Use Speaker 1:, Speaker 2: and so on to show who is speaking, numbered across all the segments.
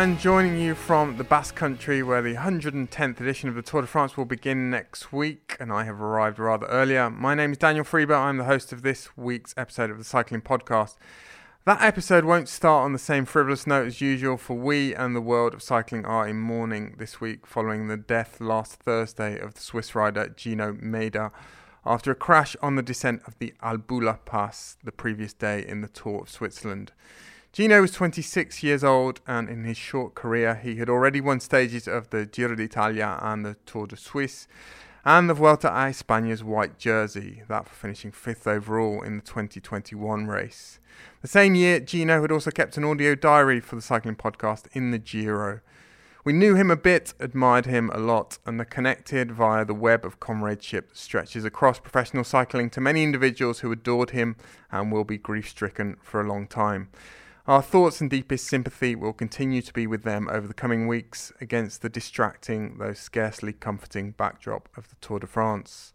Speaker 1: and joining you from the Basque Country, where the 110th edition of the Tour de France will begin next week, and I have arrived rather earlier. My name is Daniel Friebe. I'm the host of this week's episode of the Cycling Podcast. That episode won't start on the same frivolous note as usual, for we and the world of cycling are in mourning this week following the death last Thursday of the Swiss rider Gino Mäder after a crash on the descent of the Albula Pass the previous day in the Tour of Switzerland. Gino was 26 years old, and in his short career, he had already won stages of the Giro d'Italia and the Tour de Suisse, and the Vuelta a España's white jersey, that for finishing fifth overall in the 2021 race. The same year, Gino had also kept an audio diary for the cycling podcast in the Giro. We knew him a bit, admired him a lot, and the connected via the web of comradeship stretches across professional cycling to many individuals who adored him and will be grief stricken for a long time. Our thoughts and deepest sympathy will continue to be with them over the coming weeks against the distracting, though scarcely comforting, backdrop of the Tour de France.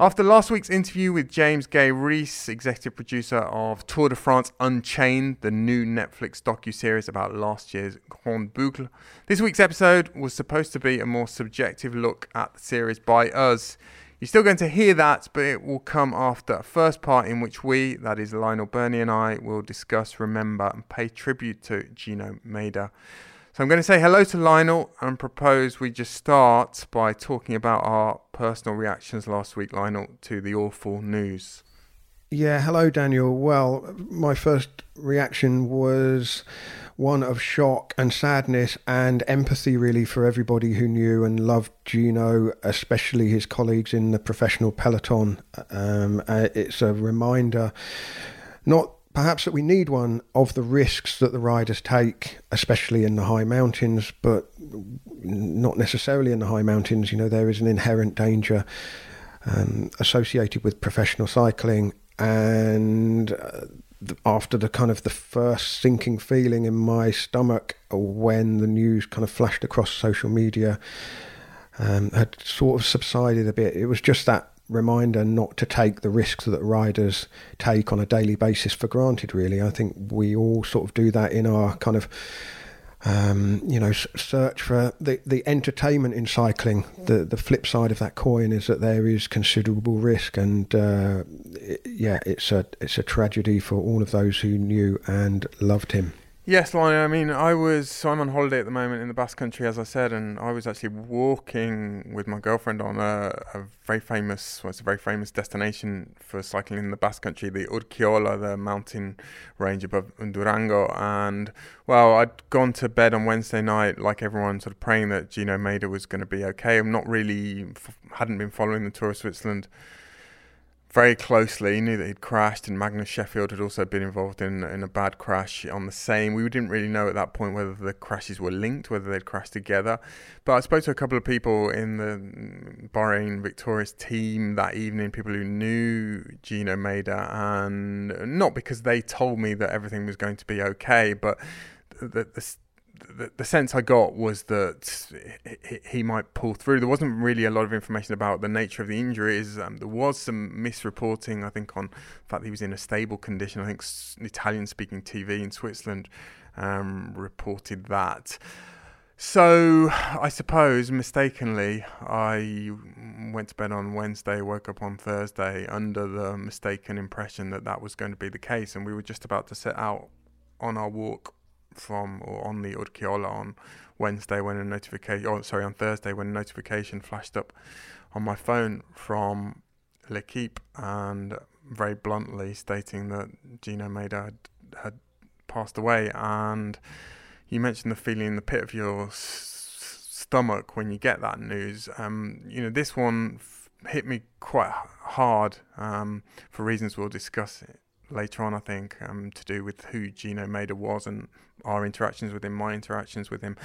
Speaker 1: After last week's interview with James Gay Rees, executive producer of Tour de France Unchained, the new Netflix docu-series about last year's Grande Boucle, this week's episode was supposed to be a more subjective look at the series by us. You're still going to hear that, but it will come after a first part in which we, that is Lionel Birnie and I, will discuss, remember, and pay tribute to Gino Mäder. So I'm going to say hello to Lionel and propose we just start by talking about our personal reactions last week, Lionel, to the awful news.
Speaker 2: Yeah, hello, Daniel. Well, my first reaction was one of shock and sadness and empathy, really, for everybody who knew and loved Gino, especially his colleagues in the professional peloton. Um, uh, it's a reminder, not perhaps that we need one of the risks that the riders take, especially in the high mountains, but not necessarily in the high mountains. You know, there is an inherent danger um, associated with professional cycling and after the kind of the first sinking feeling in my stomach when the news kind of flashed across social media um, had sort of subsided a bit. It was just that reminder not to take the risks that riders take on a daily basis for granted. Really, I think we all sort of do that in our kind of um, you know, search for the, the entertainment in cycling. The the flip side of that coin is that there is considerable risk, and uh, it, yeah, it's a it's a tragedy for all of those who knew and loved him.
Speaker 1: Yes. I mean, I was so I'm on holiday at the moment in the Basque Country, as I said, and I was actually walking with my girlfriend on a, a very famous, well, it's a very famous destination for cycling in the Basque Country, the Urkiola, the mountain range above Durango. And well, I'd gone to bed on Wednesday night, like everyone, sort of praying that Gino Mäder was going to be okay. I'm not really hadn't been following the Tour of Switzerland very closely. He knew that he'd crashed, and Magnus Sheffield had also been involved in in a bad crash on the same. We didn't really know at that point whether the crashes were linked, whether they'd crashed together. But I spoke to a couple of people in the mm, Bahrain Victorious team that evening, people who knew Gino Mäder, and not because they told me that everything was going to be okay, but the, the the, the sense I got was that he, might pull through. There wasn't really a lot of information about the nature of the injuries. Um, there was some misreporting, I think, on the fact he was in a stable condition. I think Italian speaking TV in Switzerland um, reported that. So, I suppose mistakenly, I went to bed on Wednesday, woke up on Thursday under the mistaken impression that that was going to be the case, and we were just about to set out on our walk from or on the Urkiola on Wednesday when a notification, oh sorry, on Thursday when a notification flashed up on my phone from L'Equipe and very bluntly stating that Gino Mäder had, had passed away. And you mentioned the feeling in the pit of your s- stomach when you get that news. Um, you know, this one f- hit me quite hard um, for reasons we'll discuss it later on, I think, um, to do with who Gino Mäder was and our interactions with him, my interactions with him.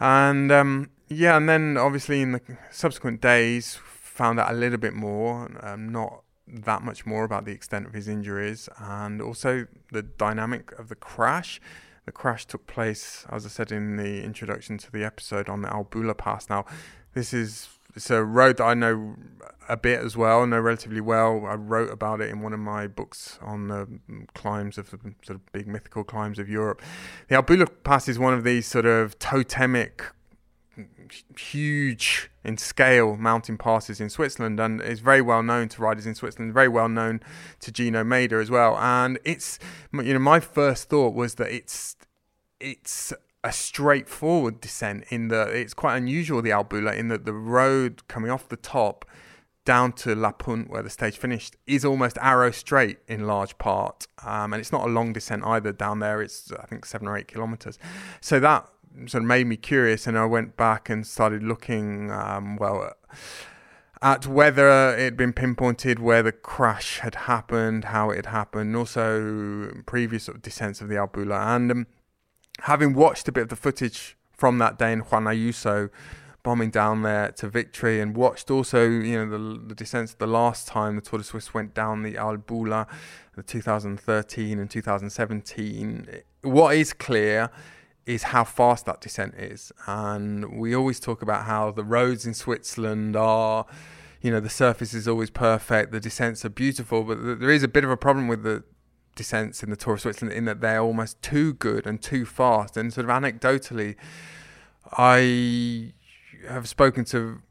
Speaker 1: And um, yeah, and then obviously in the subsequent days, found out a little bit more, um, not that much more about the extent of his injuries and also the dynamic of the crash. The crash took place, as I said in the introduction to the episode, on the Albula Pass. Now, this is it's a road that I know a bit as well, know relatively well. I wrote about it in one of my books on the climbs of the sort of big mythical climbs of Europe. The Albula Pass is one of these sort of totemic, huge in scale mountain passes in Switzerland, and is very well known to riders in Switzerland. Very well known to Gino Mäder as well. And it's you know my first thought was that it's it's a straightforward descent in that it's quite unusual the Albula in that the road coming off the top down to La Punt where the stage finished is almost arrow straight in large part. Um, and it's not a long descent either down there. It's I think seven or eight kilometers. So that sort of made me curious and I went back and started looking um, well at whether it had been pinpointed where the crash had happened how it had happened also previous sort of descents of the Albula and um, having watched a bit of the footage from that day in Juan Ayuso bombing down there to victory and watched also you know the, the descents the last time the Tour de Suisse went down the Albula the 2013 and 2017 what is clear is how fast that descent is. And we always talk about how the roads in Switzerland are you know the surface is always perfect the descents are beautiful but there is a bit of a problem with the descents in the Tour of Switzerland in that they're almost too good and too fast. And sort of anecdotally, I have spoken to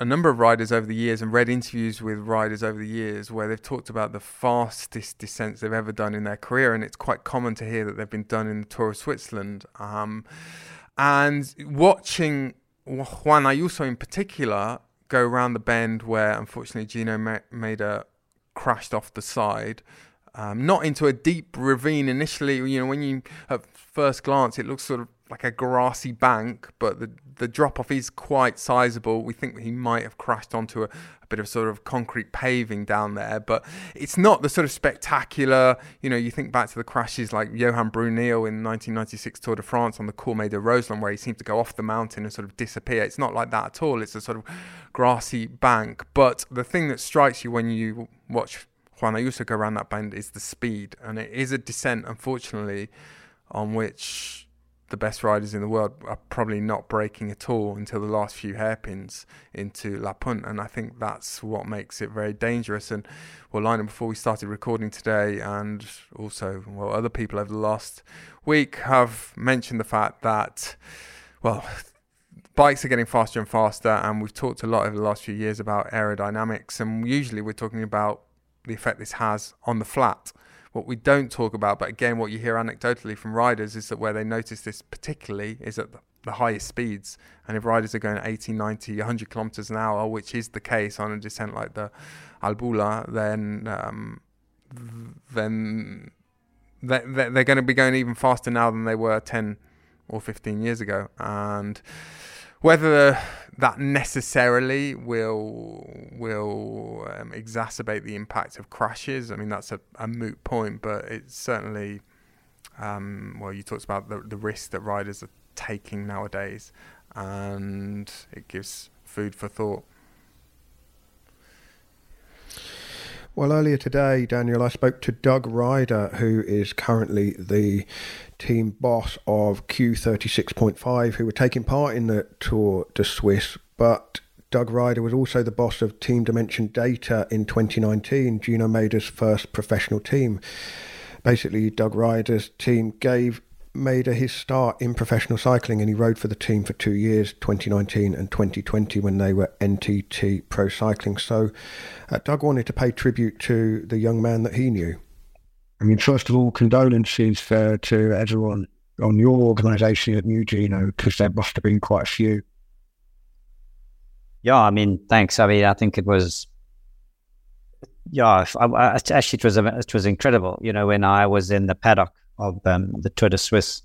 Speaker 1: a number of riders over the years and read interviews with riders over the years where they've talked about the fastest descents they've ever done in their career. And it's quite common to hear that they've been done in the Tour of Switzerland. Um, and watching Juan Ayuso in particular go around the bend where unfortunately Gino Mäder crashed off the side um, not into a deep ravine initially. You know, when you at first glance, it looks sort of like a grassy bank, but the the drop off is quite sizable. We think he might have crashed onto a, a, bit of sort of concrete paving down there, but it's not the sort of spectacular. You know, you think back to the crashes like Johan Bruyneel in 1996 Tour de France on the Cormet de Roselend, where he seemed to go off the mountain and sort of disappear. It's not like that at all. It's a sort of grassy bank. But the thing that strikes you when you watch Juan Ayuso go around that bend is the speed, and it is a descent, unfortunately, on which the best riders in the world are probably not braking at all until the last few hairpins into La Punt, and I think that's what makes it very dangerous. And well, Lionel, before we started recording today, and also well, other people over the last week have mentioned the fact that well. Bikes are getting faster and faster, and we've talked a lot over the last few years about aerodynamics. And usually, we're talking about the effect this has on the flat. What we don't talk about, but again, what you hear anecdotally from riders is that where they notice this particularly is at the highest speeds. And if riders are going 80, 90, 100 kilometers an hour, which is the case on a descent like the Albula, then um, then they're, they're going to be going even faster now than they were 10 or 15 years ago. And whether that necessarily will will um, exacerbate the impact of crashes, I mean that's a, a moot point, but it's certainly um, well you talked about the the risk that riders are taking nowadays, and it gives food for thought.
Speaker 2: Well, earlier today, Daniel, I spoke to Doug Ryder, who is currently the team boss of Q36.5, who were taking part in the Tour de Suisse. But Doug Ryder was also the boss of Team Dimension Data in 2019, Gino Mäder's first professional team. Basically, Doug Ryder's team gave made a, his start in professional cycling and he rode for the team for two years, 2019 and 2020, when they were NTT Pro Cycling. So uh, Doug wanted to pay tribute to the young man that he knew.
Speaker 3: I mean, first of all, condolences uh, to everyone on your organisation at knew Gino, because there must have been quite a few.
Speaker 4: Yeah, I mean, thanks. I mean, I think it was yeah, I, I, actually, it was it was incredible. You know, when I was in the paddock of um, the Tour de Suisse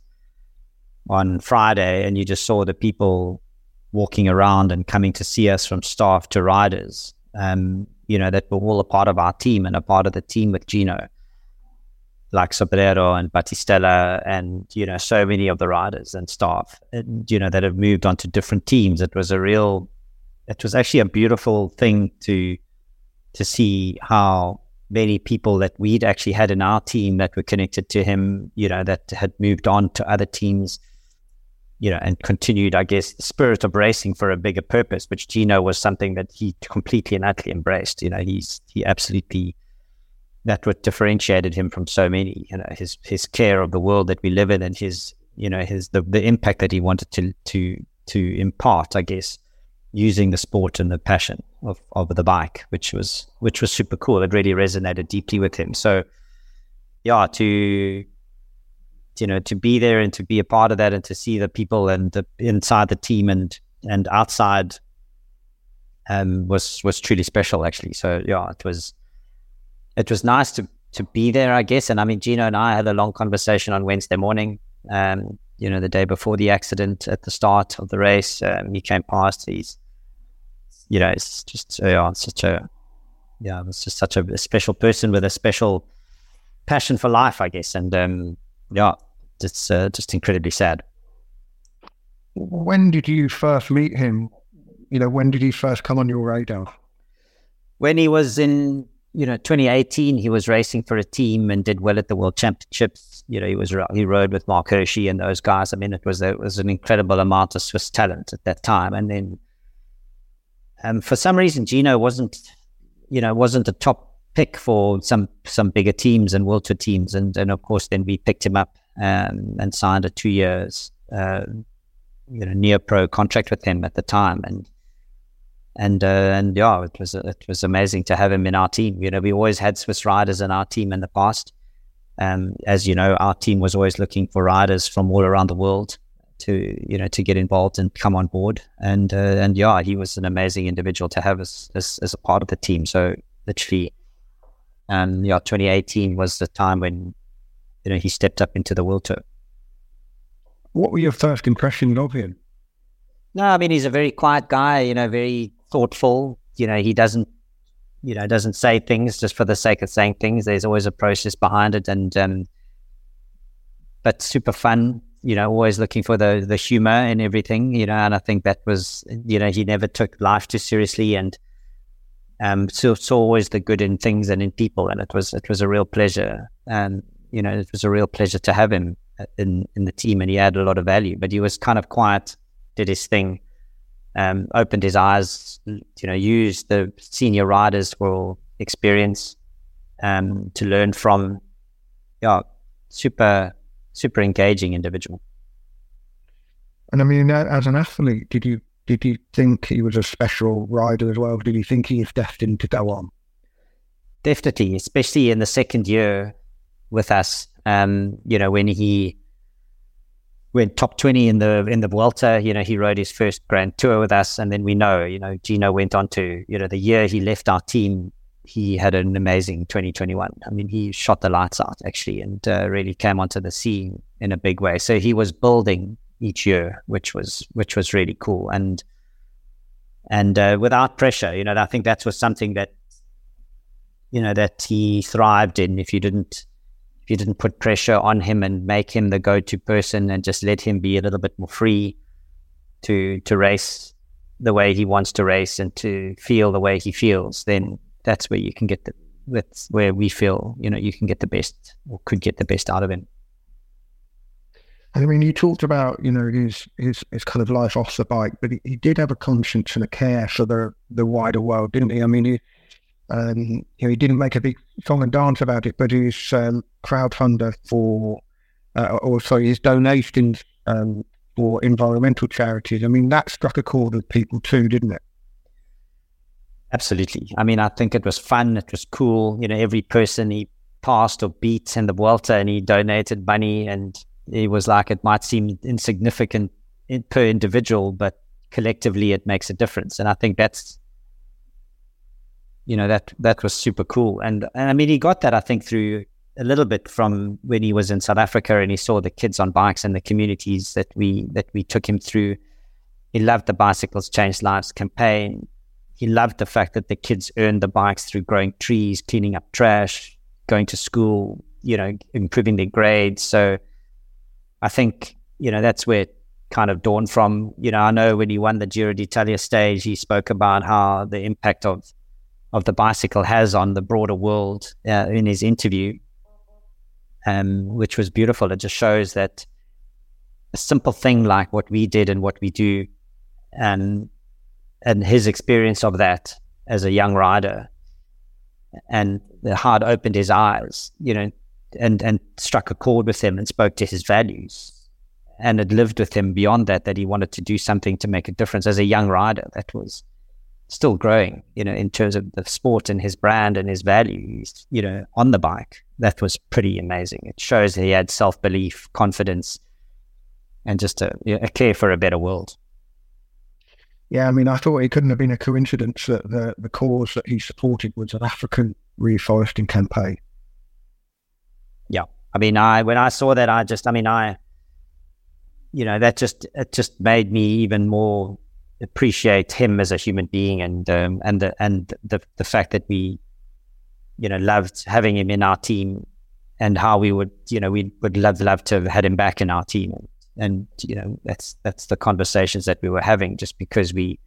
Speaker 4: on Friday, and you just saw the people walking around and coming to see us from staff to riders. Um, you know, that were all a part of our team and a part of the team with Gino, like Sobrero and Battistella, and you know, so many of the riders and staff, and, you know, that have moved on to different teams. It was a real, it was actually a beautiful thing to to see how many people that we'd actually had in our team that were connected to him, you know, that had moved on to other teams, you know, and continued, I guess, the spirit of racing for a bigger purpose, which Gino was something that he completely and utterly embraced. You know, he's he absolutely that what differentiated him from so many. You know, his his care of the world that we live in, and his you know his the, the impact that he wanted to to to impart, I guess, using the sport and the passion of, of the bike, which was which was super cool. It really resonated deeply with him. So yeah, to you know to be there and to be a part of that and to see the people and the, inside the team and and outside um, was was truly special actually. So yeah, it was it was nice to to be there, I guess. And I mean, Gino and I had a long conversation on Wednesday morning. Um, you know, the day before the accident at the start of the race, um, he came past. He's, you know, it's just yeah, it's such a yeah, it was just such a, a special person with a special passion for life, I guess. And um, yeah, it's uh, just incredibly sad.
Speaker 3: When did you first meet him? You know, when did he first come on your radar?
Speaker 4: When he was in, you know, 2018, he was racing for a team and did well at the World Championships. You know, he was he rode with Marc Hirschi and those guys. I mean, it was it was an incredible amount of Swiss talent at that time. And then, um, for some reason, Gino wasn't, you know, wasn't a top pick for some some bigger teams and World Tour teams, and and of course then we picked him up um, and signed a two years uh, you know neo pro contract with him at the time, and and uh, and yeah, it was it was amazing to have him in our team. You know, we always had Swiss riders in our team in the past. Um, as you know, our team was always looking for riders from all around the world to you know to get involved and come on board. And uh, and yeah, he was an amazing individual to have as, as as a part of the team. So literally and yeah, 2018 was the time when you know he stepped up into the World Tour.
Speaker 3: What were your first impressions of him?
Speaker 4: No, I mean he's a very quiet guy. You know, very thoughtful. You know, he doesn't you know doesn't say things just for the sake of saying things. There's always a process behind it, and um, but super fun. You know, always looking for the the humor and everything. You know, and I think that was you know he never took life too seriously and um, so saw always the good in things and in people, and it was it was a real pleasure. And you know, it was a real pleasure to have him in in the team, and he added a lot of value. But he was kind of quiet, did his thing, um, opened his eyes, you know, used the senior riders for experience um, to learn from. Yeah, super super engaging individual.
Speaker 3: And I mean, as an athlete, did you did you think he was a special rider as well? Did you think he was destined to go on?
Speaker 4: Definitely, especially in the second year with us. Um, you know, when he went top twenty in the in the Vuelta, you know, he rode his first Grand Tour with us, and then we know, you know, Gino went on to, you know, the year he left our team, he had an amazing 2021. I mean, he shot the lights out actually, and uh, really came onto the scene in a big way. So he was building each year, which was which was really cool and and uh, without pressure. You know, I think that was something that you know that he thrived in. If you didn't if you didn't put pressure on him and make him the go-to person and just let him be a little bit more free to to race the way he wants to race and to feel the way he feels, then that's where you can get the that's where we feel you know you can get the best or could get the best out of him.
Speaker 3: I mean, you talked about you know his his his kind of life off the bike, but he, he did have a conscience and a care for the the wider world, didn't he? I mean, he um, you know he didn't make a big song and dance about it, but his um, crowdfunder for uh, or sorry, his donations um, for environmental charities. I mean, that struck a chord with people too, didn't it?
Speaker 4: Absolutely. I mean, I think it was fun. It was cool. You know, every person he passed or beat in the Vuelta, and he donated money and it was like it might seem insignificant in, per individual, but collectively it makes a difference. And I think that's, you know, that that was super cool. And, and I mean, he got that I think through a little bit from when he was in South Africa and he saw the kids on bikes and the communities that we that we took him through. He loved the bicycles changed lives campaign. He loved the fact that the kids earned the bikes through growing trees, cleaning up trash, going to school, you know, improving their grades. So I think, you know, that's where kind of dawned from. You know, I know when he won the Giro d'Italia stage, he spoke about how the impact of of the bicycle has on the broader world uh, in his interview, um, which was beautiful. It just shows that a simple thing like what we did and what we do, and and his experience of that as a young rider, and the it opened his eyes, you know, and and struck a chord with him and spoke to his values, and it lived with him beyond that. That he wanted to do something to make a difference as a young rider. That was still growing, you know, in terms of the sport and his brand and his values, you know, on the bike. That was pretty amazing. It shows he had self belief, confidence, and just a, a, care for a better world.
Speaker 3: Yeah, I mean, I thought it couldn't have been a coincidence that the, the cause that he supported was an African reforesting campaign.
Speaker 4: Yeah, I mean, I when I saw that, I just, I mean, I, you know, that just it just made me even more appreciate him as a human being and um, and the and the the fact that we you know loved having him in our team and how we would you know we would love love to have had him back in our team and, you know that's that's the conversations that we were having just because we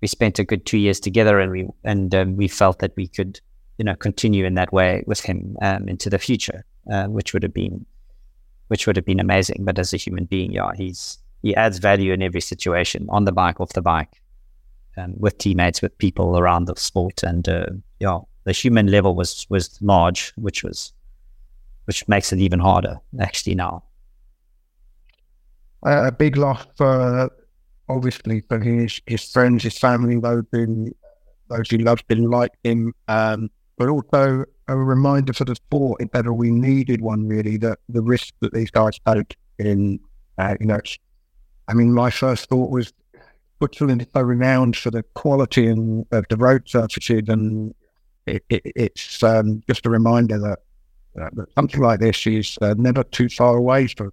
Speaker 4: we spent a good two years together and we and um, we felt that we could you know continue in that way with him um, into the future uh, which would have been which would have been amazing but as a human being yeah he's he adds value in every situation on the bike, off the bike, um, with teammates, with people around the sport. And uh, yeah, the human level was was large, which was which makes it even harder actually now.
Speaker 3: A big loss for obviously for his his friends, his family, those who those who loved him, liked him, um, but also a reminder for the sport. If ever we needed one, really, that the risk that these guys took in, uh, you know, I mean, my first thought was Switzerland is so renowned for the quality and of the road surfaces, and it, it, it's um, just a reminder that, uh, that, something like this is uh, never too far away for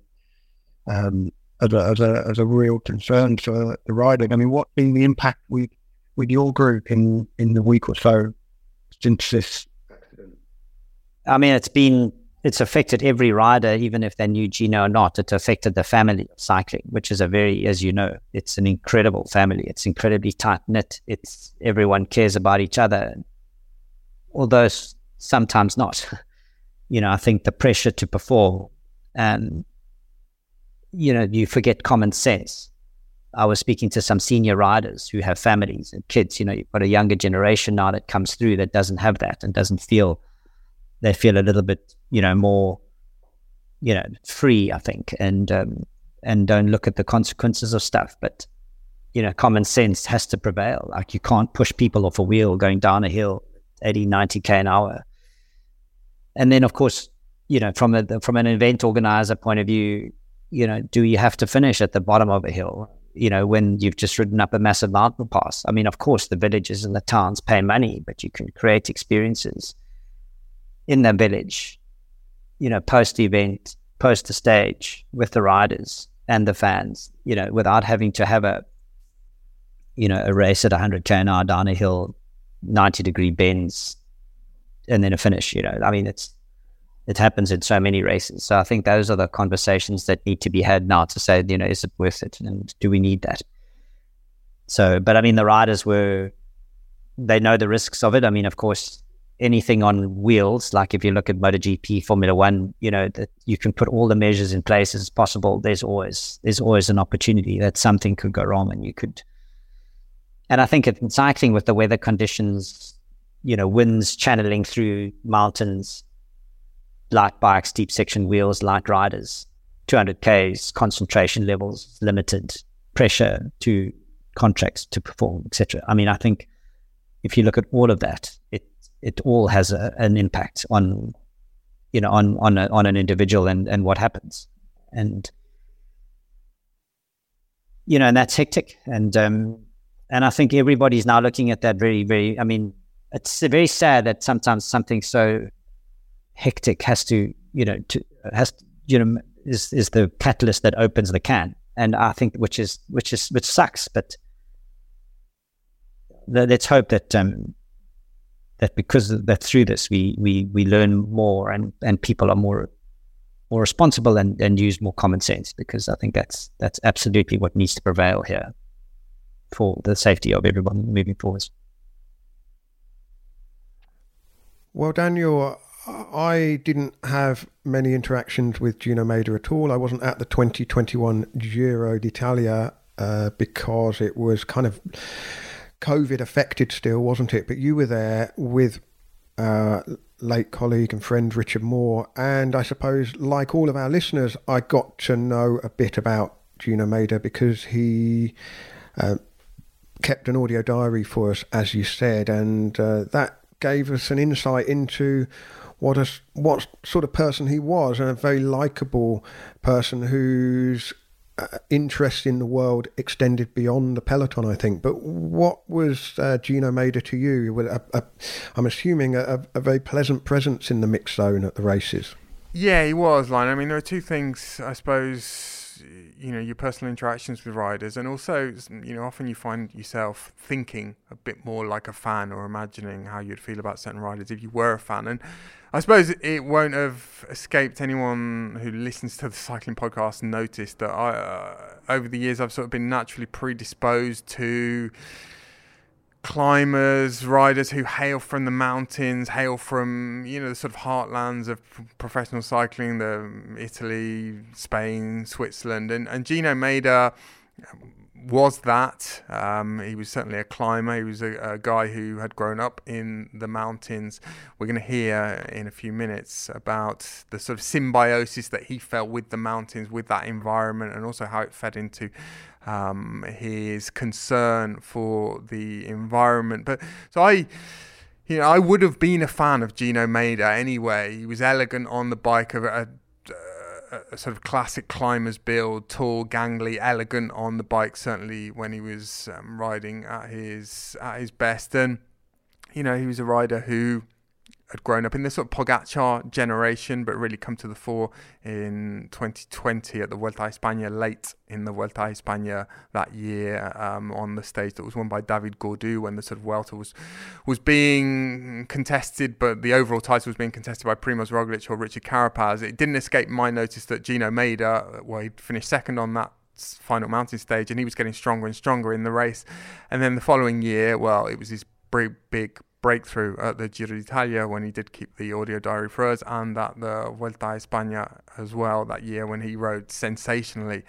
Speaker 3: um, as, a, as, a, as a real concern for the riding. I mean, what's been the impact with with your group in in the week or so since this accident?
Speaker 4: I mean, it's been it's affected every rider, even if they knew Gino or not. It affected the family of cycling, which is a very, as you know, it's an incredible family. It's incredibly tight knit. It's everyone cares about each other, although sometimes not. you know, I think the pressure to perform, and you know, you forget common sense. I was speaking to some senior riders who have families and kids. You know, you've got a younger generation now that comes through that doesn't have that and doesn't feel they feel a little bit, you know, more, you know, free, I think, and um, and don't look at the consequences of stuff. But you know, common sense has to prevail. Like you can't push people off a wheel going down a hill 80, 90 k an hour. And then, of course, you know, from a from an event organizer point of view, you know, do you have to finish at the bottom of a hill? You know, when you've just ridden up a massive mountain pass. I mean, of course, the villages and the towns pay money, but you can create experiences in the village, you know, post the event, post the stage with the riders and the fans, you know, without having to have a, you know, a race at 100 k hour down a hill, 90 degree bends, and then a finish. You know, I mean, it's it happens in so many races. So I think those are the conversations that need to be had now to say, you know, is it worth it, and do we need that? So, but I mean, the riders were they know the risks of it. I mean, of course, anything on wheels, like if you look at MotoGP, Formula One, you know that you can put all the measures in place as possible. There's always there's always an opportunity that something could go wrong, and you could. And I think in cycling with the weather conditions, you know, winds channeling through mountains, light bikes, deep section wheels, light riders, 200 k's, concentration levels limited, pressure to contracts to perform, etc. I mean, I think if you look at all of that, it it all has a, an impact on you know on on a, on an individual and and what happens. And you know and that's hectic. And um and I think everybody's now looking at that very very I mean it's very sad that sometimes something so hectic has to you know to has you know is is the catalyst that opens the can and I think which is which is which sucks but let's hope that um that because that through this we we we learn more and and people are more more responsible and, and use more common sense because I think that's that's absolutely what needs to prevail here for the safety of everyone moving forwards.
Speaker 2: Well, Daniel, I didn't have many interactions with Gino Mäder at all. I wasn't at the 2021 Giro d'Italia uh, because it was kind of COVID affected still, wasn't it? But you were there with uh, late colleague and friend Richard Moore, and I suppose, like all of our listeners, I got to know a bit about Gino Mäder because he uh, kept an audio diary for us, as you said, and uh, that gave us an insight into what a, what sort of person he was, and a very likable person whose uh, interest in the world extended beyond the peloton, I think. But what was uh, Gino Mäder to you? A, a, I'm assuming a, a, very pleasant presence in the mixed zone at the races.
Speaker 1: Yeah, he was, Line. I mean, there are two things, I suppose you know your personal interactions with riders and also you know often you find yourself thinking a bit more like a fan or imagining how you'd feel about certain riders if you were a fan. And I suppose it won't have escaped anyone who listens to the cycling podcast noticed that I uh, over the years I've sort of been naturally predisposed to climbers, riders who hail from the mountains, hail from you know the sort of heartlands of professional cycling, the Italy, Spain, Switzerland, and and Gino Mäder was that. Um, he was certainly a climber. He was a, a, guy who had grown up in the mountains. We're going to hear in a few minutes about the sort of symbiosis that he felt with the mountains, with that environment, and also how it fed into um, his concern for the environment. But so I. You know, I would have been a fan of Gino Mäder anyway. He was elegant on the bike, of a, a, a sort of classic climber's build, tall, gangly, elegant on the bike. Certainly when he was um, riding at his at his best, and you know he was a rider who had grown up in this sort of Pogacar generation, but really come to the fore in 2020 at the Vuelta a España, late in the Vuelta a España that year um, on the stage that was won by David Gaudu when the sort of Vuelta was was being contested, but the overall title was being contested by Primoz Roglic or Richard Carapaz. It didn't escape my notice that Gino Mäder, well, he finished second on that final mountain stage and he was getting stronger and stronger in the race. And then the following year, well, it was his big breakthrough at the Giro d'Italia when he did keep the audio diary for us, and at the Vuelta a España as well that year when he rode sensationally,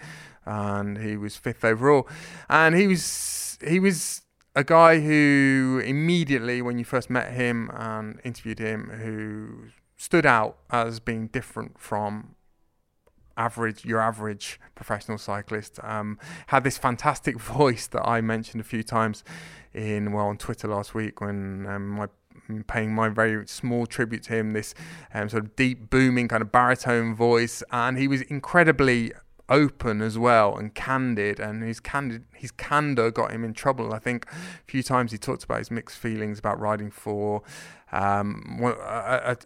Speaker 1: and he was fifth overall, and he was he was a guy who immediately when you first met him and interviewed him who stood out as being different from average your average professional cyclist um, had this fantastic voice that I mentioned a few times in well on Twitter last week when um, my paying my very small tribute to him this um, sort of deep booming kind of baritone voice. And he was incredibly open as well and candid and his candid his candor got him in trouble. I think a few times he talked about his mixed feelings about riding for um, a, a,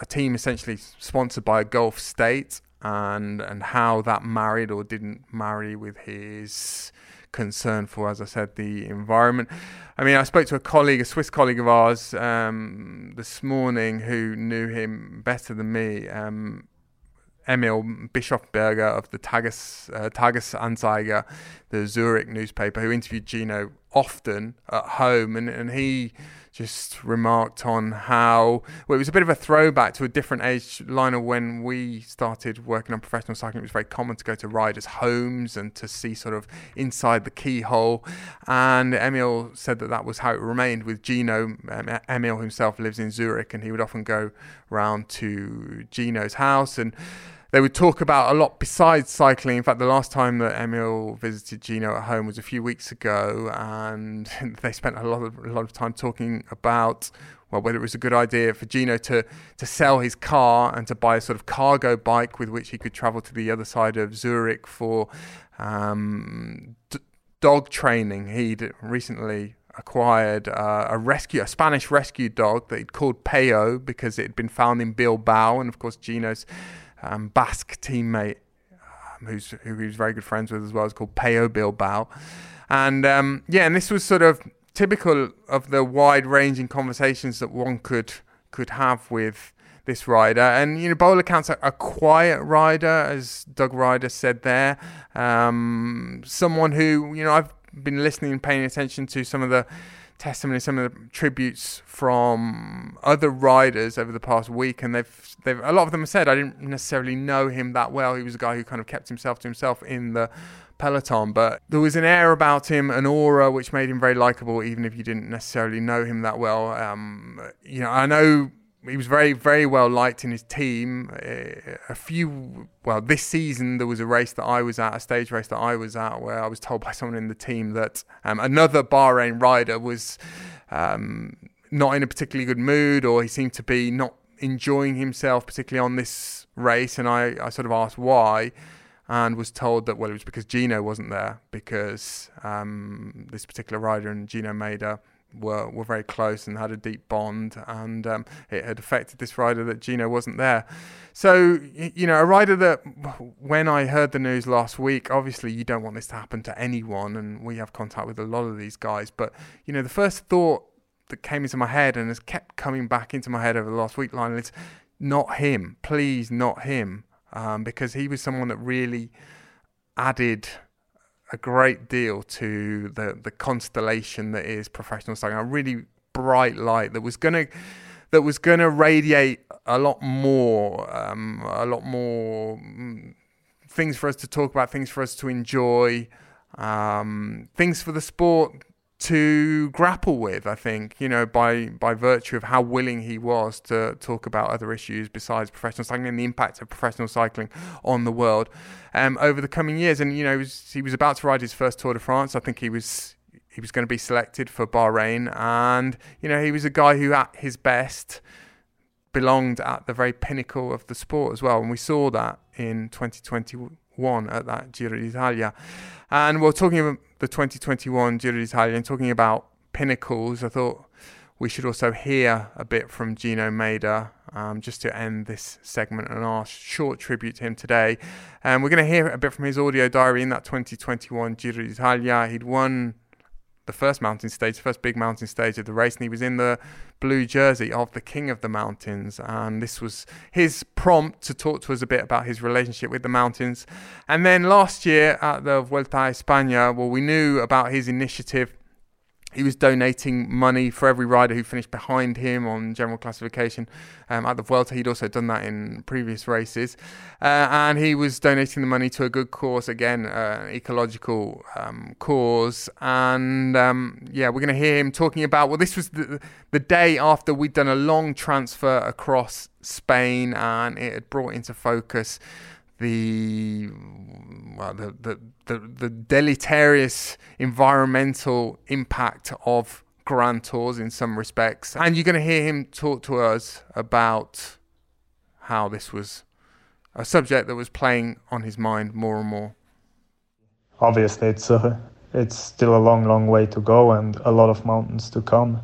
Speaker 1: a team essentially sponsored by a Gulf state and and how that married or didn't marry with his concern for, as I said, the environment. I mean, I spoke to a colleague, a Swiss colleague of ours, um, this morning who knew him better than me. Um, Emil Bischofberger of the Tages, uh, the Zurich newspaper, who interviewed Gino often at home, and, and he just remarked on how well, it was a bit of a throwback to a different age line when we started working on professional cycling. It was very common to go to riders' homes and to see sort of inside the keyhole. And Emil said that that was how it remained with Gino. Um, Emil himself lives in Zurich, and he would often go round to Gino's house and they would talk about a lot besides cycling. In fact, the last time that Emil visited Gino at home was a few weeks ago, and they spent a lot of a lot of time talking about well whether it was a good idea for Gino to to sell his car and to buy a sort of cargo bike with which he could travel to the other side of Zurich for um, d- dog training. He'd recently acquired uh, a rescue, a Spanish rescue dog that he'd called Pello because it had been found in Bilbao, and of course Gino's um, Basque teammate um, who's who he was very good friends with as well. It's called Pello Bilbao, and um, yeah, and this was sort of typical of the wide-ranging conversations that one could could have with this rider. And you know, Bowler Count's a, a quiet rider, as Doug Ryder said there. Um, someone who you know I've been listening and paying attention to some of the testimony, some of the tributes from other riders over the past week, and they've they've a lot of them have said I didn't necessarily know him that well. He was a guy who kind of kept himself to himself in the peloton, but there was an air about him, an aura which made him very likable, even if you didn't necessarily know him that well. Um, you know, I know he was very, very well liked in his team. Uh, a few, well, this season there was a race that I was at, a stage race that I was at, where I was told by someone in the team that um, another Bahrain rider was um, not in a particularly good mood, or he seemed to be not enjoying himself, particularly on this race. And I, I sort of asked why, and was told that well, it was because Gino wasn't there, because um, this particular rider and Gino Mäder were were very close and had a deep bond, and um, it had affected this rider that Gino wasn't there. So you know, a rider that when I heard the news last week, obviously you don't want this to happen to anyone, and we have contact with a lot of these guys. But you know, the first thought that came into my head and has kept coming back into my head over the last week, Lionel, is not him. Please, not him, um, because he was someone that really added a great deal to the the constellation that is professional cycling. A really bright light that was gonna that was gonna radiate a lot more, um, a lot more mm, things for us to talk about, things for us to enjoy, um, things for the sport to grapple with. I think you know by by virtue of how willing he was to talk about other issues besides professional cycling and the impact of professional cycling on the world um, over the coming years. And you know he was, he was about to ride his first Tour de France. I think he was he was going to be selected for Bahrain, and you know he was a guy who at his best belonged at the very pinnacle of the sport as well, and we saw that in 2021 at that Giro d'Italia. And we're talking about the 2021 Giro d'Italia and talking about pinnacles. I thought we should also hear a bit from Gino Mäder um, just to end this segment and our short tribute to him today. And um, we're going to hear a bit from his audio diary in that 2021 Giro d'Italia. He'd won the first mountain stage, the first big mountain stage of the race, and he was in the blue jersey of the King of the Mountains. And this was his prompt to talk to us a bit about his relationship with the mountains. And then last year at the Vuelta a España, well, we knew about his initiative he was donating money for every rider who finished behind him on general classification um, at the Vuelta. He'd also done that in previous races. Uh, and he was donating the money to a good cause, again, uh, ecological um, cause. And um, yeah, we're going to hear him talking about, well, this was the, the day after we'd done a long transfer across Spain and it had brought into focus the well, the, the, the, the deleterious environmental impact of Grand Tours in some respects. And you're going to hear him talk to us about how this was a subject that was playing on his mind more and more.
Speaker 5: Obviously, it's a, it's still a long, long way to go and a lot of mountains to come,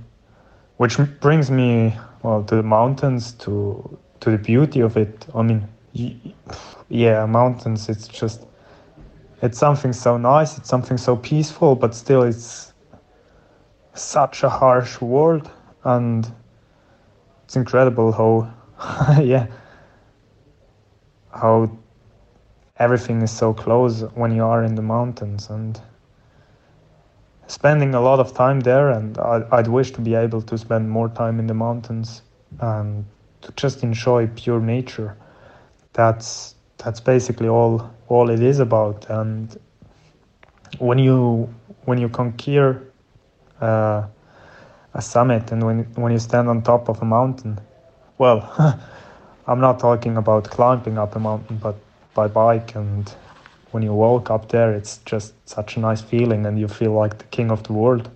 Speaker 5: which brings me well to the mountains, to to the beauty of it. I mean, yeah, mountains. It's just it's something so nice. It's something so peaceful, but still, it's such a harsh world, and it's incredible how yeah how everything is so close when you are in the mountains and spending a lot of time there and I'd, I'd wish to be able to spend more time in the mountains and to just enjoy pure nature that's that's basically all all it is about. And when you when you conquer uh, a summit and when when you stand on top of a mountain, well, I'm not talking about climbing up a mountain, but by bike and when you walk up there, it's just such a nice feeling, and you feel like the king of the world.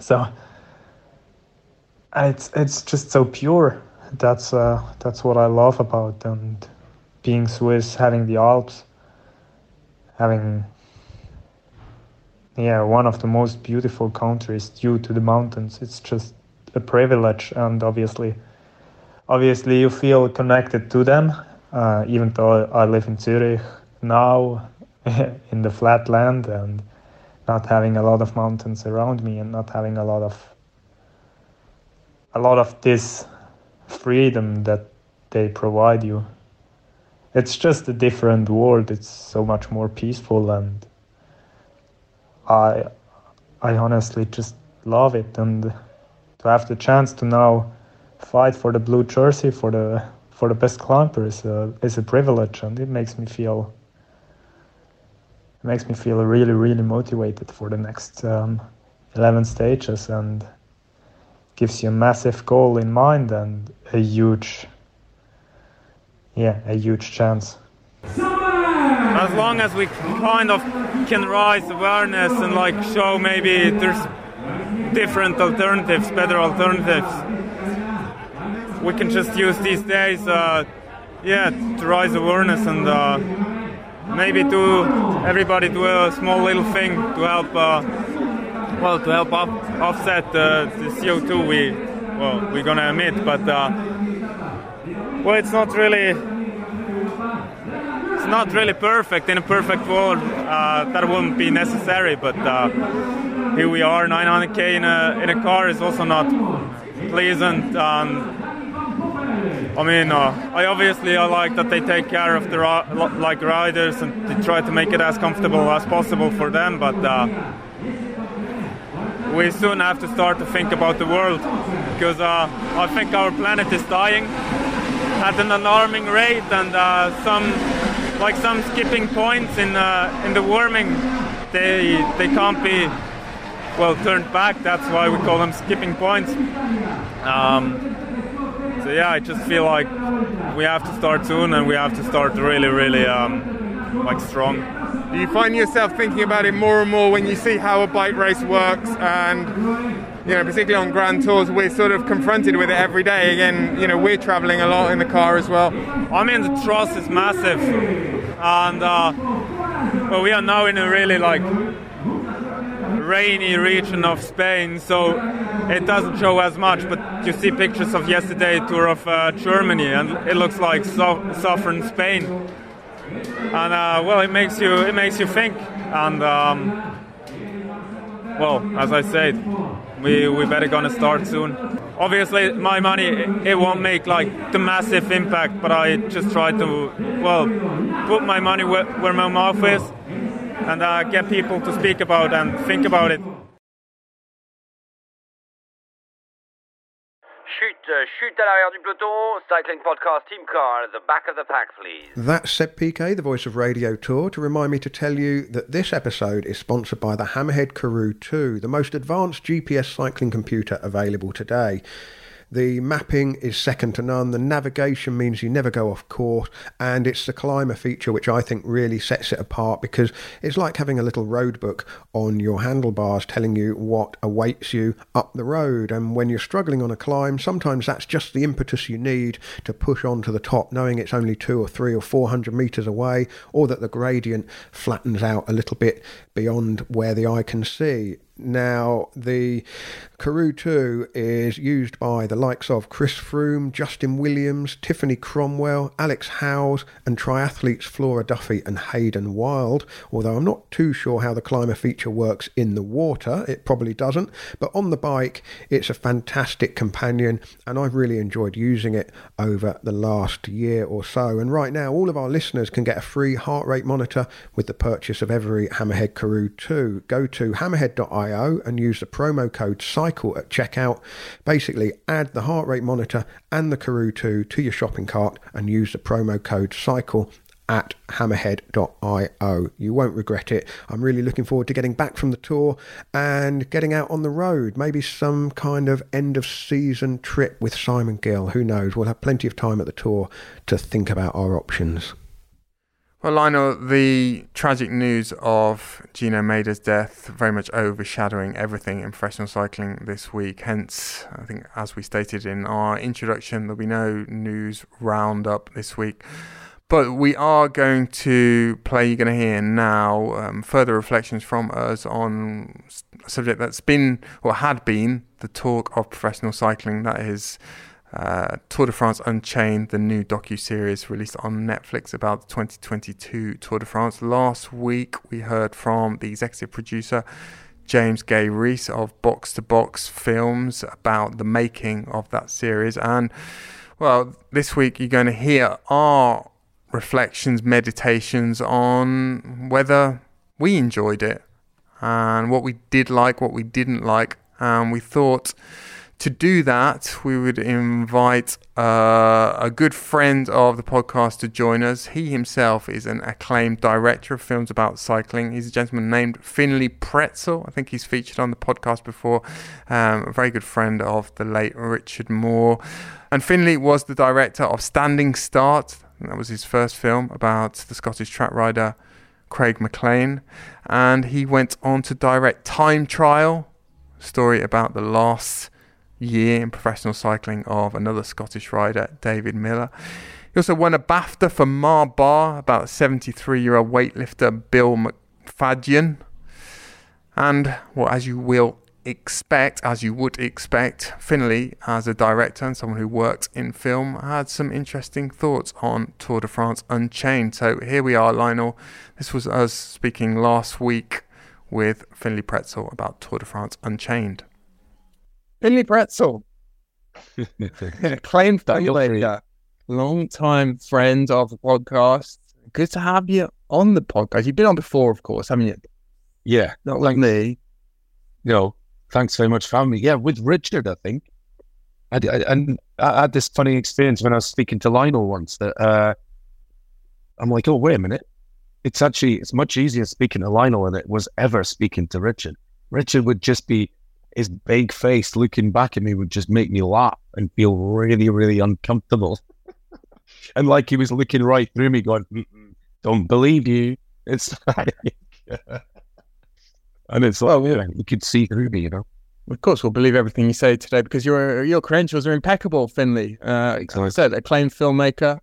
Speaker 5: So it's it's just so pure. That's uh, that's what I love about and being Swiss, having the Alps, having yeah one of the most beautiful countries due to the mountains. It's just a privilege, and obviously, obviously you feel connected to them. Uh, even though I live in Zurich now, in the flat land, and not having a lot of mountains around me, and not having a lot of a lot of this freedom that they provide you. It's just a different world. It's so much more peaceful, and I, I honestly just love it, and to have the chance to now fight for the blue jersey for the for the best climber is a, is a privilege, and it makes me feel it makes me feel really really motivated for the next um, 11 stages. And gives you a massive goal in mind and a huge yeah a huge chance.
Speaker 6: As long as we kind of can raise awareness and like show maybe there's different alternatives better alternatives we can just use these days uh, yeah to raise awareness and uh, maybe do everybody do a small little thing to help uh, well to help off, offset the CO2 we well we're gonna emit but uh, well it's not really it's not really perfect in a perfect world uh, that wouldn't be necessary but uh, here we are 900k in a in a car is also not pleasant um, I mean, uh, I obviously I like that they take care of the like riders and they try to make it as comfortable as possible for them. But uh, we soon have to start to think about the world because uh, I think our planet is dying at an alarming rate, and uh, some like some skipping points in uh, in the warming, they they can't be well turned back. That's why we call them skipping points. Um, so yeah, I just feel like we have to start soon, and we have to start really, really um, like strong.
Speaker 1: Do you find yourself thinking about it more and more when you see how a bike race works, and you know, particularly on grand tours, we're sort of confronted with it every day. Again, you know, we're traveling a lot in the car as well.
Speaker 6: I mean, the trust is massive, and uh, well, we are now in a really like rainy region of Spain, so it doesn't show as much. But you see pictures of yesterday tour of uh, Germany, and it looks like so- southern Spain. And uh, well, it makes you it makes you think. And um, well, as I said, we we better gonna start soon. Obviously, my money it won't make like the massive impact, but I just try to well put my money where, where my mouth is and uh, get people to speak about and think about it.
Speaker 7: Chute à l'arrière du peloton, cycling podcast team car at the back of the pack, please.
Speaker 2: That's Seb Piquet, the voice of Radio Tour, to remind me to tell you that this episode is sponsored by the Hammerhead Karoo 2, the most advanced GPS cycling computer available today. The mapping is second to none. The navigation means you never go off course, and it's the climber feature which I think really sets it apart because it's like having a little road book on your handlebars telling you what awaits you up the road. And when you're struggling on a climb, sometimes that's just the impetus you need to push on to the top, knowing it's only two or three or four hundred meters away, or that the gradient flattens out a little bit beyond where the eye can see. Now, the Karoo 2 is used by the likes of Chris Froome, Justin Williams, Tiffany Cromwell, Alex Howes, and triathletes Flora Duffy and Hayden Wilde. Although I'm not too sure how the climber feature works in the water, it probably doesn't. But on the bike, it's a fantastic companion, and I've really enjoyed using it over the last year or so. And right now, all of our listeners can get a free heart rate monitor with the purchase of every Hammerhead Karoo 2. Go to hammerhead.io and use the promo code CYCLE at checkout. Basically, add the heart rate monitor and the Karoo 2 to your shopping cart and use the promo code CYCLE at hammerhead.io. You won't regret it. I'm really looking forward to getting back from the tour and getting out on the road. Maybe some kind of end of season trip with Simon Gill. Who knows? We'll have plenty of time at the tour to think about our options.
Speaker 1: Well, Lionel, the tragic news of Gino Mäder's death very much overshadowing everything in professional cycling this week. Hence, I think, as we stated in our introduction, there'll be no news roundup this week. But we are going to play, you're going to hear now, um, further reflections from us on a subject that's been, or had been, the talk of professional cycling. That is uh, Tour de France Unchained, the new docu series released on Netflix about the 2022 Tour de France. Last week, we heard from the executive producer James Gay Rees of Box to Box Films about the making of that series. And well, this week you're going to hear our reflections, meditations on whether we enjoyed it and what we did like, what we didn't like,
Speaker 8: and we thought to do that, we would invite uh, a good friend of the podcast to join us. He himself is an acclaimed director of films about cycling. He's a gentleman named Finlay Pretsell. I think he's featured on the podcast before. Um, a very good friend of the late Richard Moore. And Finlay was the director of Standing Start. That was his first film about the Scottish track rider Craig McLean. And he went on to direct Time Trial, story about the loss year in professional cycling of another Scottish rider, David Millar. He also won a BAFTA for Mar Bar, about 73 year old weightlifter Bill McFadyen. And, well, as you will expect, as you would expect, Finlay, as a director and someone who worked in film, had some interesting thoughts on Tour de France Unchained. So here we are, Lionel. This was us speaking last week with Finlay Pretsell about Tour de France Unchained.
Speaker 1: Finlay Pretsell, acclaimed filmmaker, long time friend of the podcast. Good to have you on the podcast. You've been on before, of course, haven't you?
Speaker 9: Yeah,
Speaker 1: Not like me.
Speaker 9: no, thanks very much for having me. Yeah, with Richard, I think. I, I, and I had this funny experience when I was speaking to Lionel once that uh, I'm like, oh, wait a minute. It's actually, it's much easier speaking to Lionel than it was ever speaking to Richard. Richard would just be, his big face looking back at me would just make me laugh and feel really, really uncomfortable. and like he was looking right through me going, don't believe you. It's like, and it's like, yeah, you could see through me, you know?
Speaker 1: Of course, we'll believe everything you say today because your your credentials are impeccable, Finlay. Uh, like I said, acclaimed filmmaker,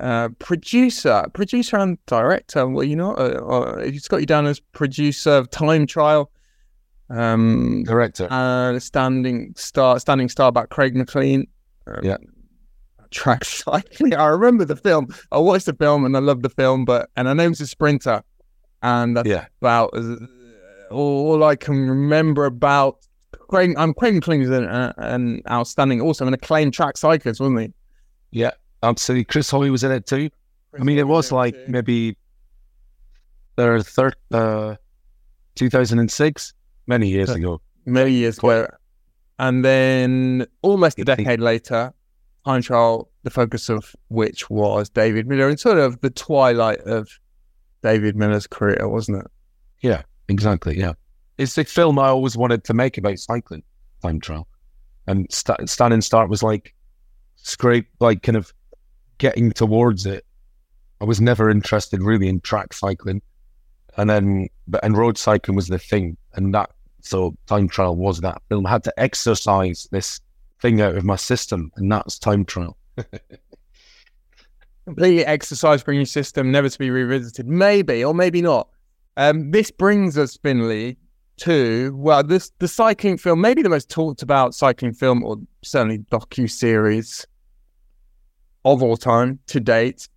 Speaker 1: uh, producer, producer and director. Well, you know, uh, uh, it's got you down as producer of Time Trial, um,
Speaker 9: Director.
Speaker 1: uh, standing start, standing start back Craig McLean. Um,
Speaker 9: Yeah.
Speaker 1: Track cycling. I remember the film. I watched the film and I loved the film, but and I know he's a sprinter, and that's
Speaker 9: Yeah.
Speaker 1: about all I can remember about Craig. I'm Craig McLean is an, uh, an outstanding, also an acclaimed track cyclist, wasn't he?
Speaker 9: Yeah, absolutely. Chris Hoy was in it too. I mean, it was like maybe their third, uh, 2006, many years ago.
Speaker 1: many years ago, and then almost a decade later, Time Trial, the focus of which was David Millar, and sort of the twilight of David Millar's career, wasn't it?
Speaker 9: Yeah, exactly. Yeah, it's the film I always wanted to make about cycling, time trial, and st- stand and start was like scrape, like kind of getting towards it. I was never interested really in track cycling, and then but and road cycling was the thing, and that so time trial was that film. I had to exercise this thing out of my system, and that's time trial.
Speaker 1: completely exercise for your system, never to be revisited. Maybe or maybe not. Um, this brings us, Finlay, to well, this the cycling film, maybe the most talked about cycling film, or certainly docu series of all time to date.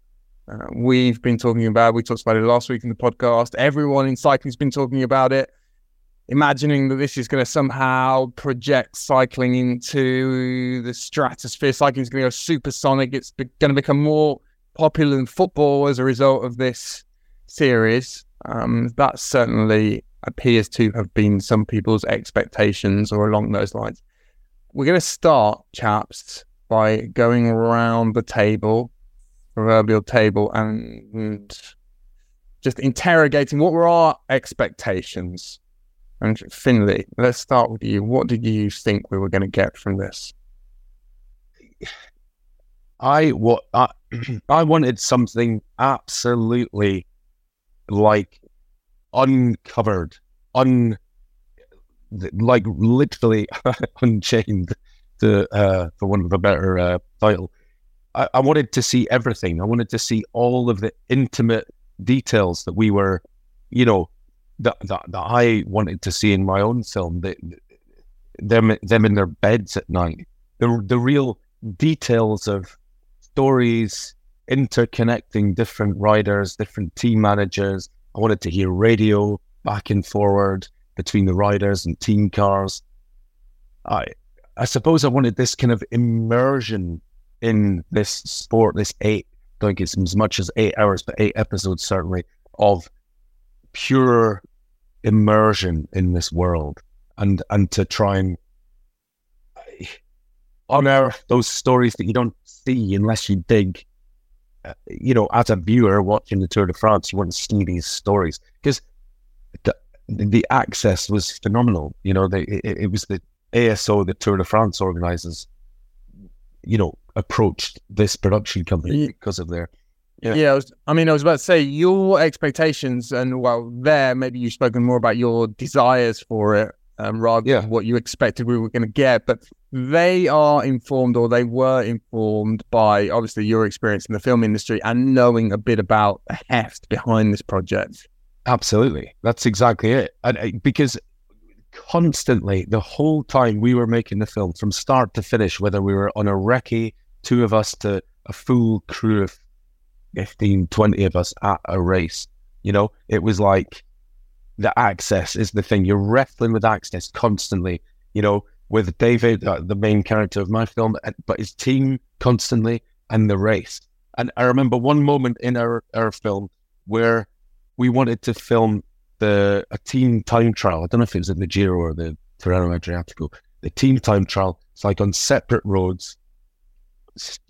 Speaker 1: Uh, we've been talking about. We talked about it last week in the podcast. Everyone in cycling's been talking about it, imagining that this is going to somehow project cycling into the stratosphere. Cycling is going to go supersonic. It's going to become more popular than football as a result of this series. Um, that certainly appears to have been some people's expectations or along those lines. We're going to start, chaps, by going around the table, proverbial table, and just interrogating what were our expectations. And Finlay, let's start with you. What did you think we were going to get from this?
Speaker 9: I what I, I wanted something absolutely like uncovered, un like literally unchained. To uh, for want of a better uh, title, I, I wanted to see everything. I wanted to see all of the intimate details that we were, you know, that that, I wanted to see in my own film. Them them in their beds at night. The the real details of stories interconnecting different riders, different team managers. I wanted to hear radio back and forward between the riders and team cars. I I suppose I wanted this kind of immersion in this sport, this eight, I don't think it's as much as eight hours, but eight episodes certainly of pure immersion in this world. and and to try and unearth those stories that you don't see unless you dig. Uh, you know, as a viewer watching the Tour de France, you want to see these stories because the, the access was phenomenal. You know, they, it, it was the ASO, the Tour de France organizers, you know, approached this production company because of their.
Speaker 10: Yeah, yeah I, was, I mean, I was about to say your expectations, and well, there maybe you've spoken more about your desires for it um, rather yeah. than what you expected we were going to get. But they are informed, or they were informed by obviously your experience in the film industry and knowing a bit about the heft behind this project.
Speaker 9: Absolutely, that's exactly it. And uh, because constantly, the whole time we were making the film, from start to finish, whether we were on a recce, two of us to a full crew of 15, 20 of us at a race, you know, it was like the access is the thing. You're wrestling with access constantly, you know, with David, uh, the main character of my film, but his team constantly and the race. And I remember one moment in our, our film where we wanted to film the a team time trial. I don't know if it was in the Giro or the Tirreno Adriatico. The team time trial. It's like on separate roads,